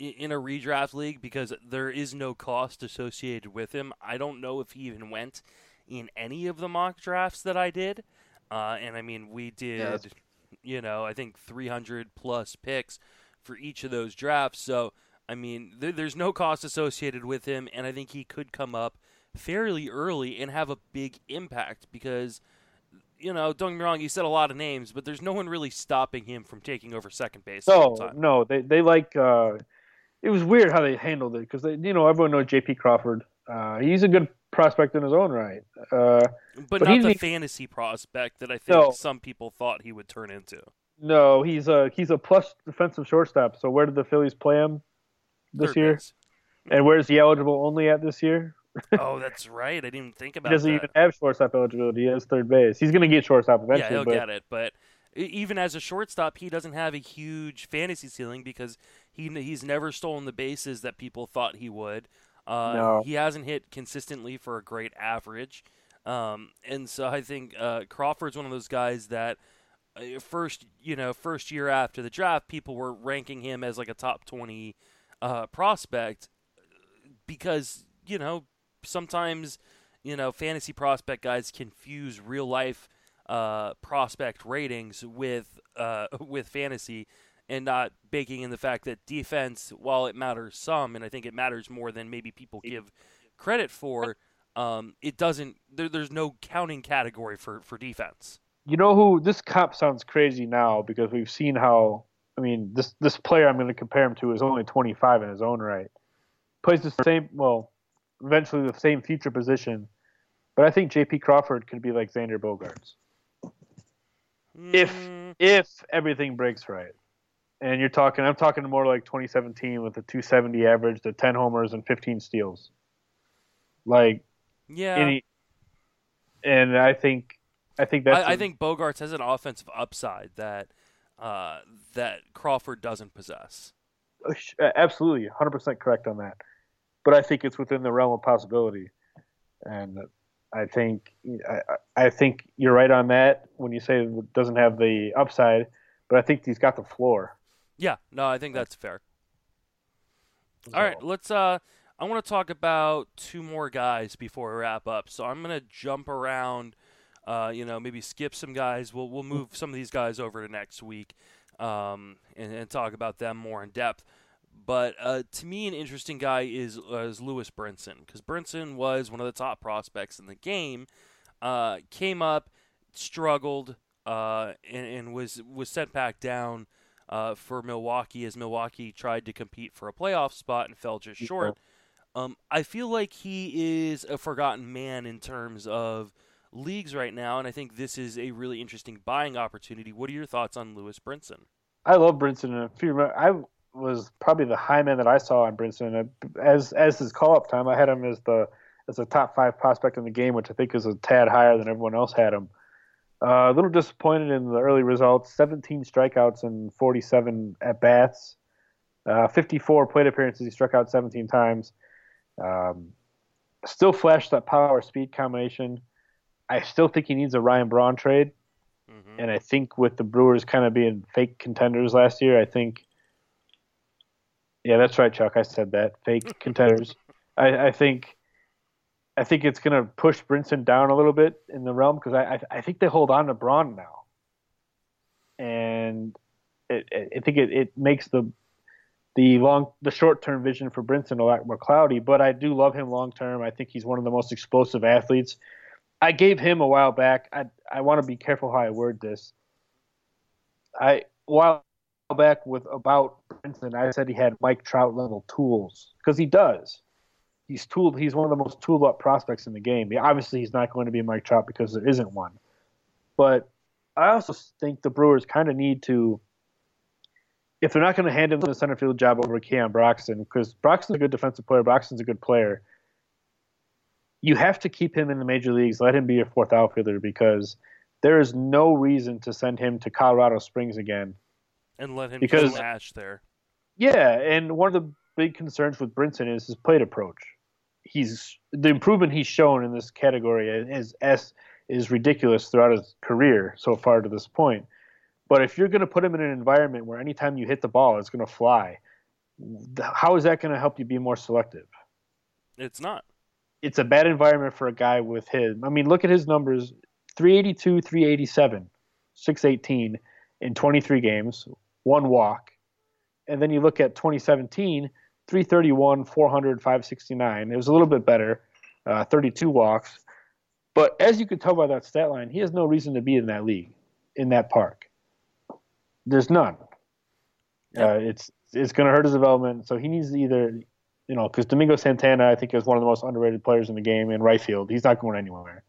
[SPEAKER 3] in a redraft league because there is no cost associated with him. I don't know if he even went in any of the mock drafts that I did. Uh, and I mean, we did, yeah, you know, I think 300 plus picks for each of those drafts. So, I mean, th- there's no cost associated with him, and I think he could come up fairly early and have a big impact because, you know, don't get me wrong, you said a lot of names, but there's no one really stopping him from taking over second base.
[SPEAKER 5] No, no, they they like. Uh, it was weird how they handled it because they, you know everyone knows J.P. Crawford. Uh, he's a good prospect in his own right. Uh,
[SPEAKER 3] but, but, not the fantasy prospect that I think no, some people thought he would turn into.
[SPEAKER 5] No, he's a he's a plus defensive shortstop. So where did the Phillies play him this
[SPEAKER 3] Third
[SPEAKER 5] year?
[SPEAKER 3] Base.
[SPEAKER 5] And where's he eligible only at this year?
[SPEAKER 3] oh, that's right. I didn't even think about.
[SPEAKER 5] he doesn't
[SPEAKER 3] that.
[SPEAKER 5] even have shortstop eligibility. He has third base. He's going to get shortstop eventually.
[SPEAKER 3] Yeah, he'll
[SPEAKER 5] but...
[SPEAKER 3] get it. But even as a shortstop, he doesn't have a huge fantasy ceiling because he he's never stolen the bases that people thought he would. Uh,
[SPEAKER 5] no.
[SPEAKER 3] He hasn't hit consistently for a great average. Um, and so I think uh, Crawford's one of those guys that uh, first, you know, first year after the draft, people were ranking him as like a top 20 uh, prospect because, you know, sometimes, you know, fantasy prospect guys confuse real life uh, prospect ratings with uh, with fantasy and not baking in the fact that defense, while it matters some, and I think it matters more than maybe people give credit for, um, it doesn't. There, there's no counting category for for defense.
[SPEAKER 5] You know who this cop sounds crazy now because we've seen how. I mean, this this player I'm going to compare him to is only 25 in his own right. Plays the same, well, eventually the same future position, but I think J.P. Crawford could be like Xander Bogaerts. Mm. If if everything breaks right and you're talking I'm talking more like 2017 with a 270 average, the 10 homers and 15 steals. Like
[SPEAKER 3] yeah.
[SPEAKER 5] Any, and I think I think that's
[SPEAKER 3] I, I think Bogaerts has an offensive upside that uh, that Crawford doesn't possess.
[SPEAKER 5] absolutely 100% correct on that. But I think it's within the realm of possibility, and I think I, I think you're right on that when you say it doesn't have the upside, but I think he's got the floor.
[SPEAKER 3] Yeah, no, I think that's fair. All right, let's. Uh, I want to talk about two more guys before we wrap up. So I'm gonna jump around. Uh, you know, maybe skip some guys. We'll we'll move some of these guys over to next week, um, and, and talk about them more in depth. But uh, to me, an interesting guy is uh, is Lewis Brinson because Brinson was one of the top prospects in the game. Uh, came up, struggled, uh, and, and, was was sent back down uh, for Milwaukee as Milwaukee tried to compete for a playoff spot and fell just short. Um, I feel like he is a forgotten man in terms of leagues right now, and I think this is a really interesting buying opportunity. What are your thoughts on Lewis Brinson?
[SPEAKER 5] I love Brinson. If you remember, I was probably the high man that I saw on Brinson. As as his call up time, I had him as the as a top five prospect in the game, which I think is a tad higher than everyone else had him. Uh, a little disappointed in the early results 17 strikeouts and 47 at bats, uh, 54 plate appearances. He struck out 17 times. Um, still flashed that power speed combination. I still think he needs a Ryan Braun trade. Mm-hmm. And I think with the Brewers kind of being fake contenders last year, I think. Yeah, that's right, Chuck. I said that. Fake contenders. I, I think I think it's going to push Brinson down a little bit in the realm because I, I, I think they hold on to Braun now, and it, it, I think it, it makes the the long the short term vision for Brinson a lot more cloudy. But I do love him long term. I think he's one of the most explosive athletes. I gave him a while back. I I want to be careful how I word this. I while back with about Brinson, I said he had Mike Trout level tools because he does he's tooled. He's one of the most tooled up prospects in the game. Obviously, he's not going to be Mike Trout because there isn't one. But I also think the Brewers kind of need to, if they're not going to hand him the center field job over Keon Broxton, because Broxton's a good defensive player, Broxton's a good player. You have to keep him in the major leagues. Let him be your fourth outfielder because there is no reason to send him to Colorado Springs again.
[SPEAKER 3] And let him because, match there.
[SPEAKER 5] Yeah, and one of the big concerns with Brinson is his plate approach he's the improvement he's shown in this category is s is ridiculous throughout his career so far to this point. But if you're going to put him in an environment where anytime you hit the ball, it's going to fly, how is that going to help you be more selective?
[SPEAKER 3] It's not.
[SPEAKER 5] It's a bad environment for a guy with his. I mean, look at his numbers 382, 387, 618 in 23 games, one walk. And then you look at 2017, 331, 400, 569. It was a little bit better, uh, 32 walks. But as you can tell by that stat line, he has no reason to be in that league, in that park. There's none. Uh, it's it's going to hurt his development. So he needs to either, you know, because Domingo Santana, I think, is one of the most underrated players in the game in right field. He's not going anywhere.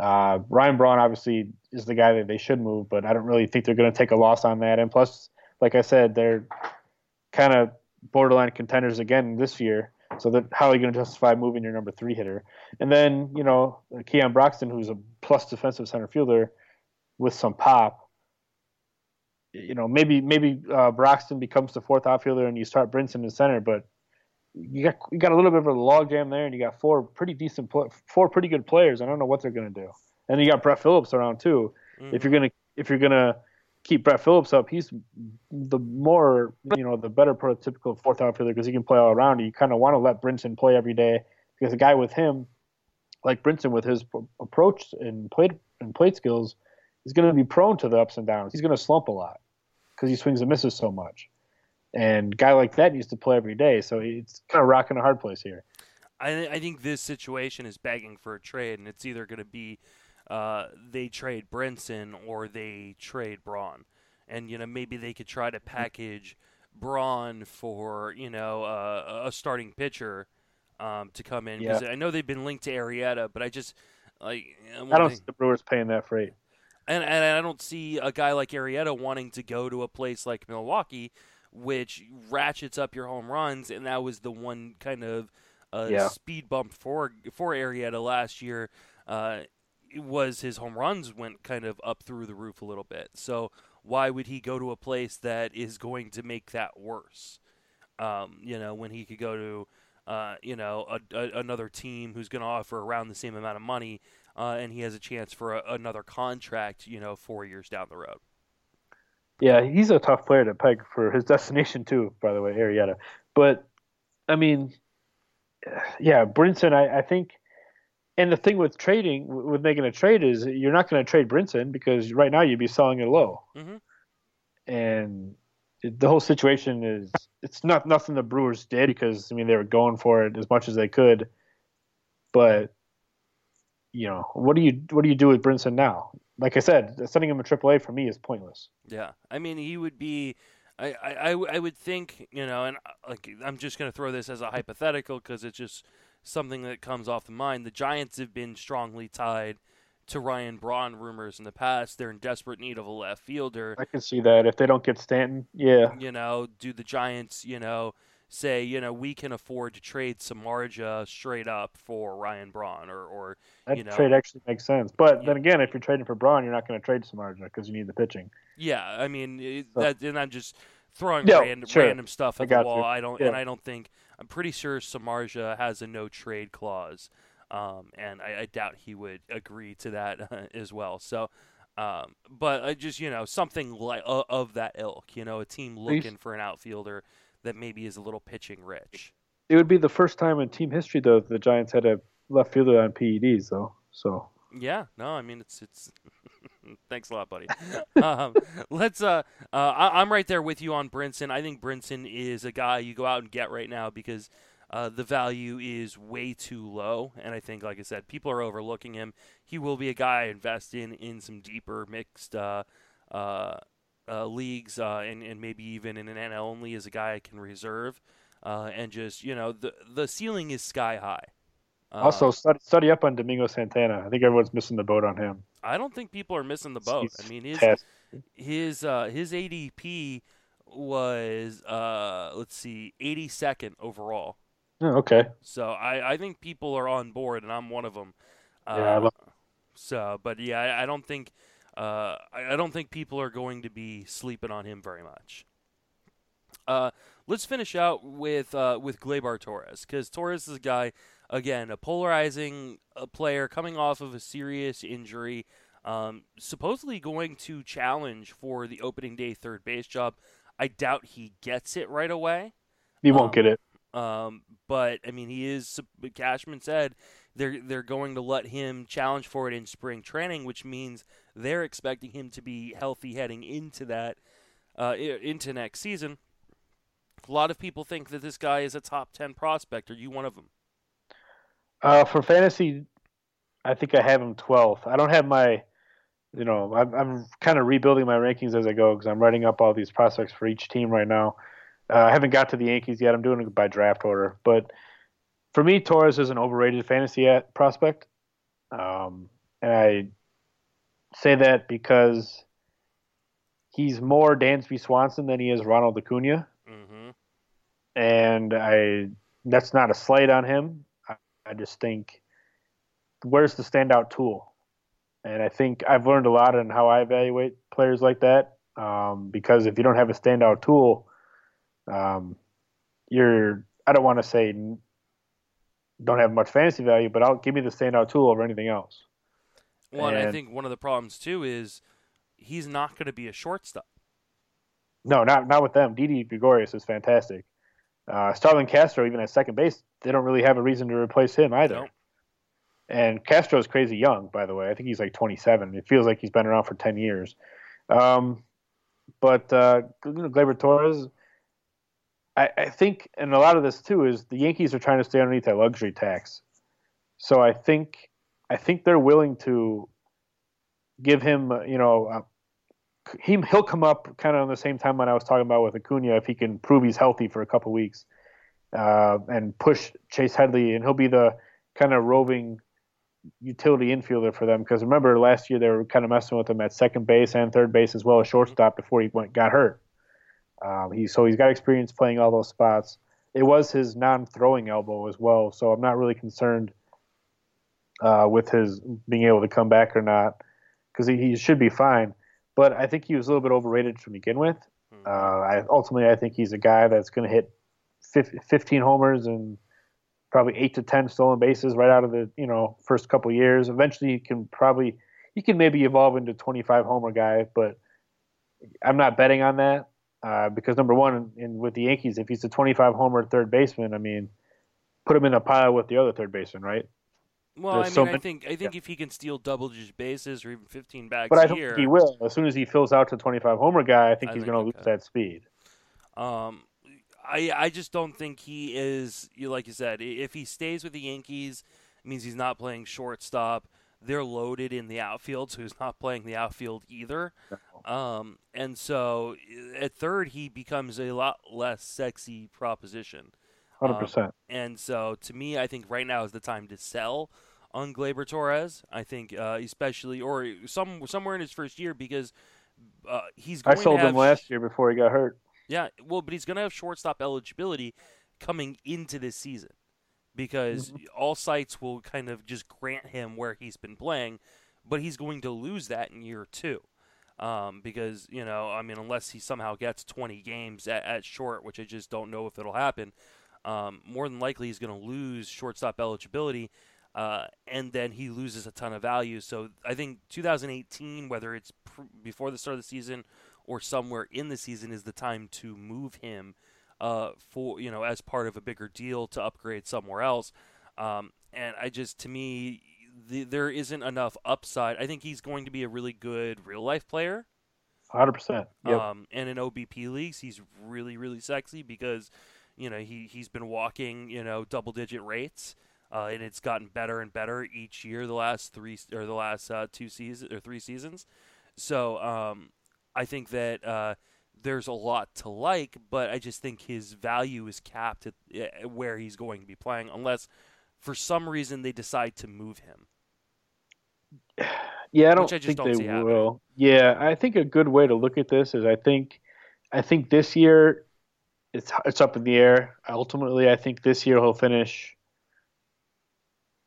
[SPEAKER 5] Uh, Ryan Braun obviously is the guy that they should move, but I don't really think they're going to take a loss on that. And plus, like I said, they're kind of borderline contenders again this year. So that how are you going to justify moving your number three hitter? And then you know Keon Broxton, who's a plus defensive center fielder with some pop. You know maybe maybe uh, Broxton becomes the fourth outfielder and you start Brinson in center, but you got you got a little bit of a logjam there, and you got four pretty decent four pretty good players. I don't know what they're going to do. And you got Brett Phillips around too. Mm-hmm. If you're gonna if you're gonna keep Brett Phillips up, he's the more you know the better prototypical fourth outfielder because he can play all around. You kind of want to let Brinson play every day because a guy with him, like Brinson, with his approach and plate and plate skills, is going to be prone to the ups and downs. He's going to slump a lot because he swings and misses so much. And guy like that needs to play every day, so it's kind of rocking a hard place here.
[SPEAKER 3] I, I think this situation is begging for a trade, and it's either going to be uh, they trade Brinson or they trade Braun. And, you know, maybe they could try to package Braun for, you know, uh, a starting pitcher um, to come in. Because yeah. I know they've been linked to Arrieta, but I just, like.
[SPEAKER 5] I don't see the Brewers paying that freight.
[SPEAKER 3] And, and I don't see a guy like Arrieta wanting to go to a place like Milwaukee, which ratchets up your home runs. And that was the one kind of uh, yeah. speed bump for for Arrieta last year. Uh, was his home runs went kind of up through the roof a little bit. So why would he go to a place that is going to make that worse? Um, you know, when he could go to, uh, you know, a, a, another team who's going to offer around the same amount of money, uh, and he has a chance for a, another contract, you know, four years down the road.
[SPEAKER 5] Yeah, he's a tough player to peg for his destination too. By the way, Arrieta, But I mean, yeah, Brinson. I, I think, and the thing with trading, with making a trade, is you're not going to trade Brinson because right now you'd be selling it low.
[SPEAKER 3] Mm-hmm.
[SPEAKER 5] And it, the whole situation is it's not nothing the Brewers did because I mean they were going for it as much as they could, but you know what do you what do you do with Brinson now? Like I said, sending him a AAA for me is pointless.
[SPEAKER 3] Yeah, I mean he would be. I, I, I would think you know, and uh, like I'm just going to throw this as a hypothetical because it's just something that comes off the mind. The Giants have been strongly tied to Ryan Braun rumors in the past. They're in desperate need of a left fielder.
[SPEAKER 5] I can see that if they don't get Stanton, yeah.
[SPEAKER 3] You know, do the Giants, you know, say, you know, we can afford to trade Samardzija straight up for Ryan Braun or, or
[SPEAKER 5] that
[SPEAKER 3] you know,
[SPEAKER 5] trade actually makes sense. But yeah. then again, if you're trading for Braun, you're not going to trade Samardzija because you need the pitching.
[SPEAKER 3] Yeah, I mean, so. that, and I'm just throwing random,
[SPEAKER 5] sure.
[SPEAKER 3] random stuff at the wall.
[SPEAKER 5] You.
[SPEAKER 3] I don't,
[SPEAKER 5] yeah.
[SPEAKER 3] and I don't think I'm pretty sure Samardzija has a no trade clause. Um, and I, I, doubt he would agree to that uh, as well. So, um, but uh, just you know something like uh, of that ilk, you know, a team looking for an outfielder that maybe is a little pitching rich.
[SPEAKER 5] It would be the first time in team history though the Giants had a left fielder on PEDs though. So
[SPEAKER 3] yeah, no, I mean it's it's. Thanks a lot, buddy. um, let's. Uh, uh, I, am right there with you on Brinson. I think Brinson is a guy you go out and get right now because uh, the value is way too low, and I think, like I said, people are overlooking him. He will be a guy I invest in in some deeper mixed uh, uh, uh leagues, uh, and and maybe even in an NL only as a guy I can reserve, uh, and just you know the the ceiling is sky high.
[SPEAKER 5] also, study, study up on Domingo Santana. I think everyone's missing the boat on him.
[SPEAKER 3] I don't think people are missing the boat. I mean, his his his ADP was let's see, 82nd overall.
[SPEAKER 5] Oh, okay.
[SPEAKER 3] So I, I think people are on board, and I'm one of them.
[SPEAKER 5] Uh, yeah. Love-
[SPEAKER 3] so, but yeah, I, I don't think uh, I, I, don't think people are going to be sleeping on him very much. Uh, let's finish out with uh, with Gleyber Torres because Torres is a guy again a polarizing uh, player coming off of a serious injury, um, supposedly going to challenge for the opening day third base job. I doubt he gets it right away.
[SPEAKER 5] He won't um, get it.
[SPEAKER 3] Um, but I mean, he is. Cashman said they're they're going to let him challenge for it in spring training, which means they're expecting him to be healthy heading into that uh, into next season. A lot of people think that this guy is a top ten prospect. Are you one of them?
[SPEAKER 5] Uh, for fantasy, I think I have him 12th. I don't have my, you know, I'm, I'm kind of rebuilding my rankings as I go because I'm writing up all these prospects for each team right now. Uh, I haven't got to the Yankees yet. I'm doing it by draft order. But for me, Torres is an overrated fantasy prospect. Um, and I say that because he's more Dansby Swanson than he is Ronald Acuna.
[SPEAKER 3] Mm-hmm.
[SPEAKER 5] And I that's not a slight on him. I, just think where's the standout tool? And I think I've learned a lot on how I evaluate players like that. Um, because if you don't have a standout tool, um, you're I don't want to say don't have much fantasy value, but I'll give me the standout tool over anything else.
[SPEAKER 3] Well, and, and I think one of the problems too is he's not going to be a shortstop.
[SPEAKER 5] No, not not with them. Didi Gregorius is fantastic. Uh, Starlin Castro, even at second base, they don't really have a reason to replace him either. Nope. And Castro's crazy young, by the way. I think he's like 27. It feels like he's been around for 10 years. Um, but uh, Gleyber Torres, I, I think, and a lot of this too is the Yankees are trying to stay underneath that luxury tax. So I think, I think they're willing to give him, you know, uh, he he'll come up kind of on the same time when I was talking about with Acuna if he can prove he's healthy for a couple weeks, uh, and push Chase Headley, and he'll be the kind of roving utility infielder for them. Because remember last year they were kind of messing with him at second base and third base as well as shortstop before he went got hurt. Um, he so he's got experience playing all those spots. It was his non-throwing elbow as well, so I'm not really concerned uh, with his being able to come back or not because he, he, should be fine. But I think he was a little bit overrated to begin with. Mm-hmm. Uh, I, ultimately, I think he's a guy that's going to hit 15 homers and probably eight to 10 stolen bases right out of the you know first couple years. Eventually, he can probably he can maybe evolve into 25 homer guy, but I'm not betting on that uh, because number one, in, with the Yankees, if he's a 25 homer third baseman, I mean, put him in a pile with the other third baseman, right?
[SPEAKER 3] Well, There's I mean, so I think I think yeah. if he can steal double-digit bases or even 15 bags
[SPEAKER 5] but
[SPEAKER 3] I
[SPEAKER 5] don't
[SPEAKER 3] year,
[SPEAKER 5] think he will. As soon as he fills out to 25 homer guy, I think I he's going to lose that speed.
[SPEAKER 3] Um, I I just don't think he is. You like you said, if he stays with the Yankees, it means he's not playing shortstop. They're loaded in the outfield, so he's not playing the outfield either. No. Um, and so at third, he becomes a lot less sexy proposition.
[SPEAKER 5] Hundred um, percent.
[SPEAKER 3] And so to me, I think right now is the time to sell on Gleyber Torres. I think uh, especially or some somewhere in his first year because uh, he's. I
[SPEAKER 5] sold
[SPEAKER 3] him
[SPEAKER 5] last year before he got hurt.
[SPEAKER 3] Yeah, well, but he's going to have shortstop eligibility coming into this season because mm-hmm. all sites will kind of just grant him where he's been playing, but he's going to lose that in year two. Um, because you know, I mean, unless he somehow gets 20 games at, at short, which I just don't know if it'll happen, um, more than likely he's going to lose shortstop eligibility, uh, and then he loses a ton of value. So I think 2018, whether it's pr- before the start of the season or somewhere in the season is the time to move him uh, for you know as part of a bigger deal to upgrade somewhere else. Um, and I just to me the, there isn't enough upside. I think he's going to be a really good real life player.
[SPEAKER 5] Hundred percent.
[SPEAKER 3] Um, and in OBP leagues, he's really really sexy because you know he he's been walking you know double digit rates. Uh, and it's gotten better and better each year the last three or the last uh, two seasons or three seasons. So um, I think that uh, there's a lot to like, but I just think his value is capped at, uh, where he's going to be playing, unless for some reason they decide to move him.
[SPEAKER 5] Yeah, I don't I think don't they will. Yeah, I think a good way to look at this is I think, I think this year, it's it's up in the air. Ultimately, I think this year he'll finish.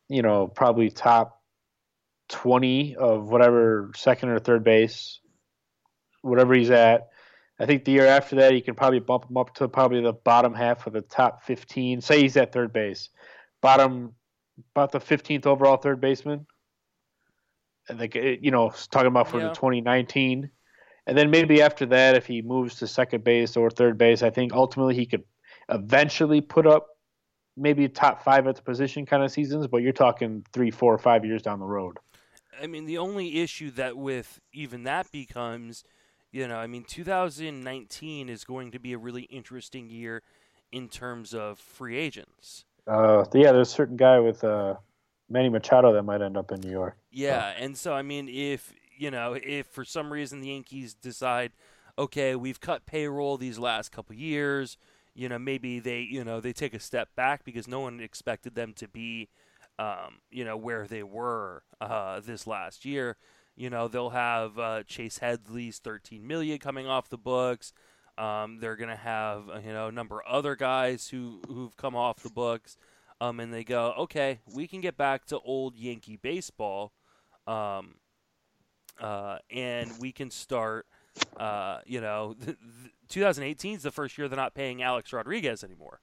[SPEAKER 5] You know, probably top twenty of whatever second or third base whatever he's at. I think the year after that, you can probably bump him up to probably the bottom half of the top 15. Say he's at third base, bottom about the 15th overall third baseman. And like eh, you know, talking about for yeah. the 2019, and then maybe after that, if he moves to second base or third base, I think ultimately he could eventually put up maybe top five at the position kind of seasons. But you're talking three, four, five years down the road.
[SPEAKER 3] I mean, the only issue that with even that becomes you know, I mean, 2019 is going to be a really interesting year in terms of free agents.
[SPEAKER 5] Uh, yeah, there's a certain guy with uh, Manny Machado that might end up in New York.
[SPEAKER 3] Yeah, so. and so I mean, if you know, if for some reason the Yankees decide, okay, we've cut payroll these last couple years, you know, maybe they, you know, they take a step back because no one expected them to be, um, you know, where they were uh, this last year. You know, they'll have uh, Chase Headley's 13 million coming off the books. Um, they're to have uh, you know a number of other guys who who've come off the books, um, and they go, okay, we can get back to old Yankee baseball, um, uh, and we can start. Uh, you know, 2018 is the first year they're not paying Alex Rodriguez anymore.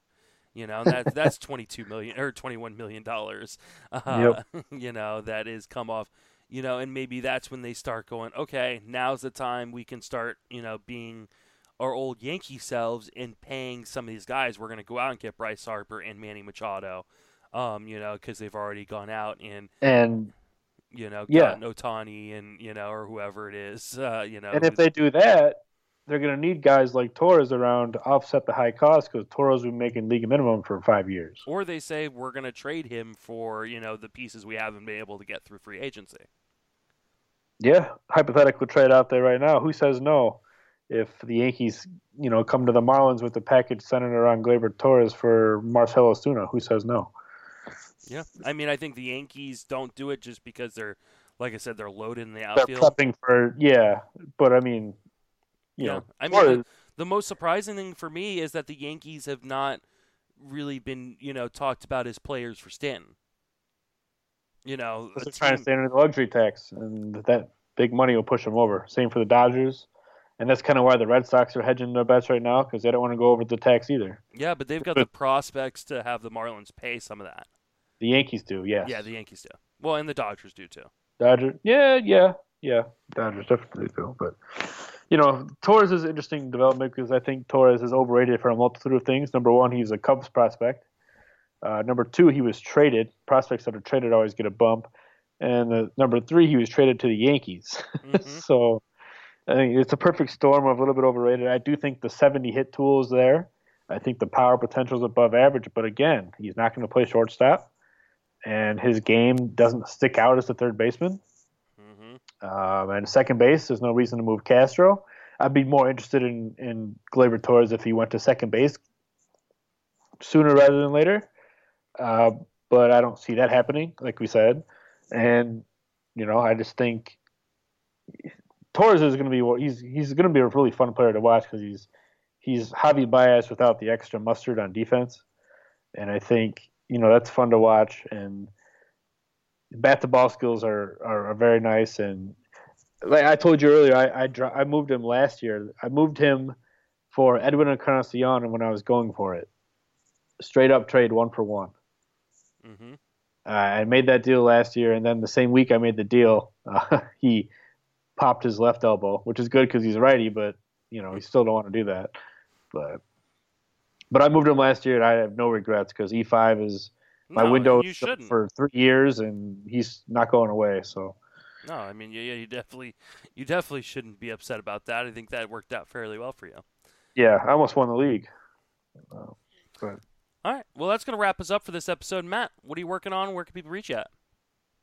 [SPEAKER 3] You know, that that's 22 million or 21 million dollars. Uh, yep. You know, that is come off you know, and maybe that's when they start going, okay, now's the time we can start, you know, being our old Yankee selves and paying some of these guys. We're going to go out and get Bryce Harper and Manny Machado, um, you know, because they've already gone out and
[SPEAKER 5] and
[SPEAKER 3] you know, yeah, Ohtani and you know, or whoever it is, uh, you know.
[SPEAKER 5] And if they do that, they're going to need guys like Torres around to offset the high cost because Torres will be making league minimum for five years.
[SPEAKER 3] Or they say we're going to trade him for you know the pieces we haven't been able to get through free agency.
[SPEAKER 5] Yeah, hypothetical trade out there right now. Who says no? If the Yankees, you know, come to the Marlins with the package centered around Gleyber Torres for Marcell Ozuna, who says no?
[SPEAKER 3] Yeah, I mean, I think the Yankees don't do it just because they're, like I said, they're loaded in the outfield.
[SPEAKER 5] They're prepping for yeah, but I mean, you yeah, know,
[SPEAKER 3] I mean, the, most surprising thing for me is that the Yankees have not really been, you know, talked about as players for Stanton. You know,
[SPEAKER 5] they're team... trying to stay under the luxury tax, and that big money will push them over. Same for the Dodgers, and that's kind of why the Red Sox are hedging their bets right now because they don't want to go over the tax either.
[SPEAKER 3] Yeah, but they've got the prospects to have the Marlins pay some of that.
[SPEAKER 5] The Yankees do, yes.
[SPEAKER 3] Yeah, the Yankees do. Well, and the Dodgers do too.
[SPEAKER 5] Dodgers, yeah, yeah, yeah. Dodgers definitely do, but you know, Torres is interesting development because I think Torres is overrated for a multitude of things. Number one, he's a Cubs prospect. Uh, number two, he was traded. Prospects that are traded always get a bump. And uh, number three, he was traded to the Yankees. Mm-hmm. so I think it's a perfect storm of a little bit overrated. I do think the 70 hit tool is there. I think the power potential is above average, but again, he's not going to play shortstop, and his game doesn't stick out as a third baseman. Um, and second base, there's no reason to move Castro. I'd be more interested in in Gleyber Torres if he went to second base sooner rather than later. Uh, but I don't see that happening, like we said. And you know, I just think Torres is going to be he's he's going to be a really fun player to watch because he's he's Javi Baez without the extra mustard on defense, and I think you know that's fun to watch. And bat to ball skills are, are, are very nice. And like I told you earlier, I I, I moved him last year. I moved him for Edwin Encarnacion when I was going for it, straight up trade one for one. Mm-hmm. Uh, I made that deal last year, and then the same week I made the deal, uh, he popped his left elbow, which is good because he's righty, but you know he still don't want to do that. But but I moved him last year, and I have no regrets because E5 is my
[SPEAKER 3] no,
[SPEAKER 5] window
[SPEAKER 3] for
[SPEAKER 5] three years, and he's not going away. So.
[SPEAKER 3] No, I mean, yeah, you definitely, you definitely shouldn't be upset about that. I think that worked out fairly well for you.
[SPEAKER 5] Yeah, I almost won the league. Uh, but
[SPEAKER 3] all right. Well, that's going to wrap us up for this episode. Matt, what are you working on? Where can people reach you at?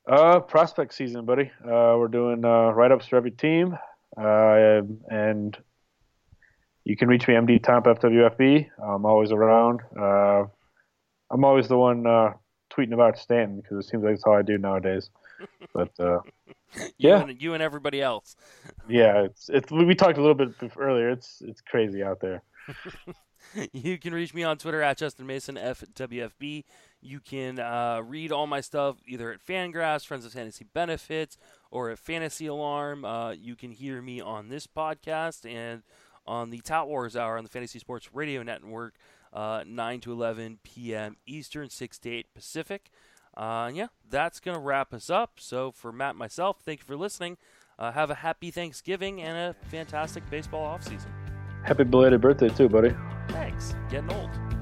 [SPEAKER 5] Uh, prospect season, buddy. Uh, we're doing uh, write ups for every team, uh, and you can reach me MD Top FWFB. I'm always around. Uh, I'm always the one uh, tweeting about Stanton because it seems like that's all I do nowadays. But uh,
[SPEAKER 3] you
[SPEAKER 5] yeah,
[SPEAKER 3] and, you and everybody else.
[SPEAKER 5] yeah, it's it's we talked a little bit earlier. It's it's crazy out there.
[SPEAKER 3] you can reach me on Twitter at Justin Mason FWFB. You can uh, read all my stuff either at Fangraphs, Friends of Fantasy Benefits, or at Fantasy Alarm. Uh, you can hear me on this podcast and on the Tout Wars Hour on the Fantasy Sports Radio Network, uh, 9 to 11 p.m. Eastern, 6 to 8 Pacific. Uh, yeah, that's going to wrap us up. So for Matt and myself, thank you for listening. Uh, have a happy Thanksgiving and a fantastic baseball offseason.
[SPEAKER 5] Happy belated birthday, too, buddy.
[SPEAKER 3] Thanks. Getting old.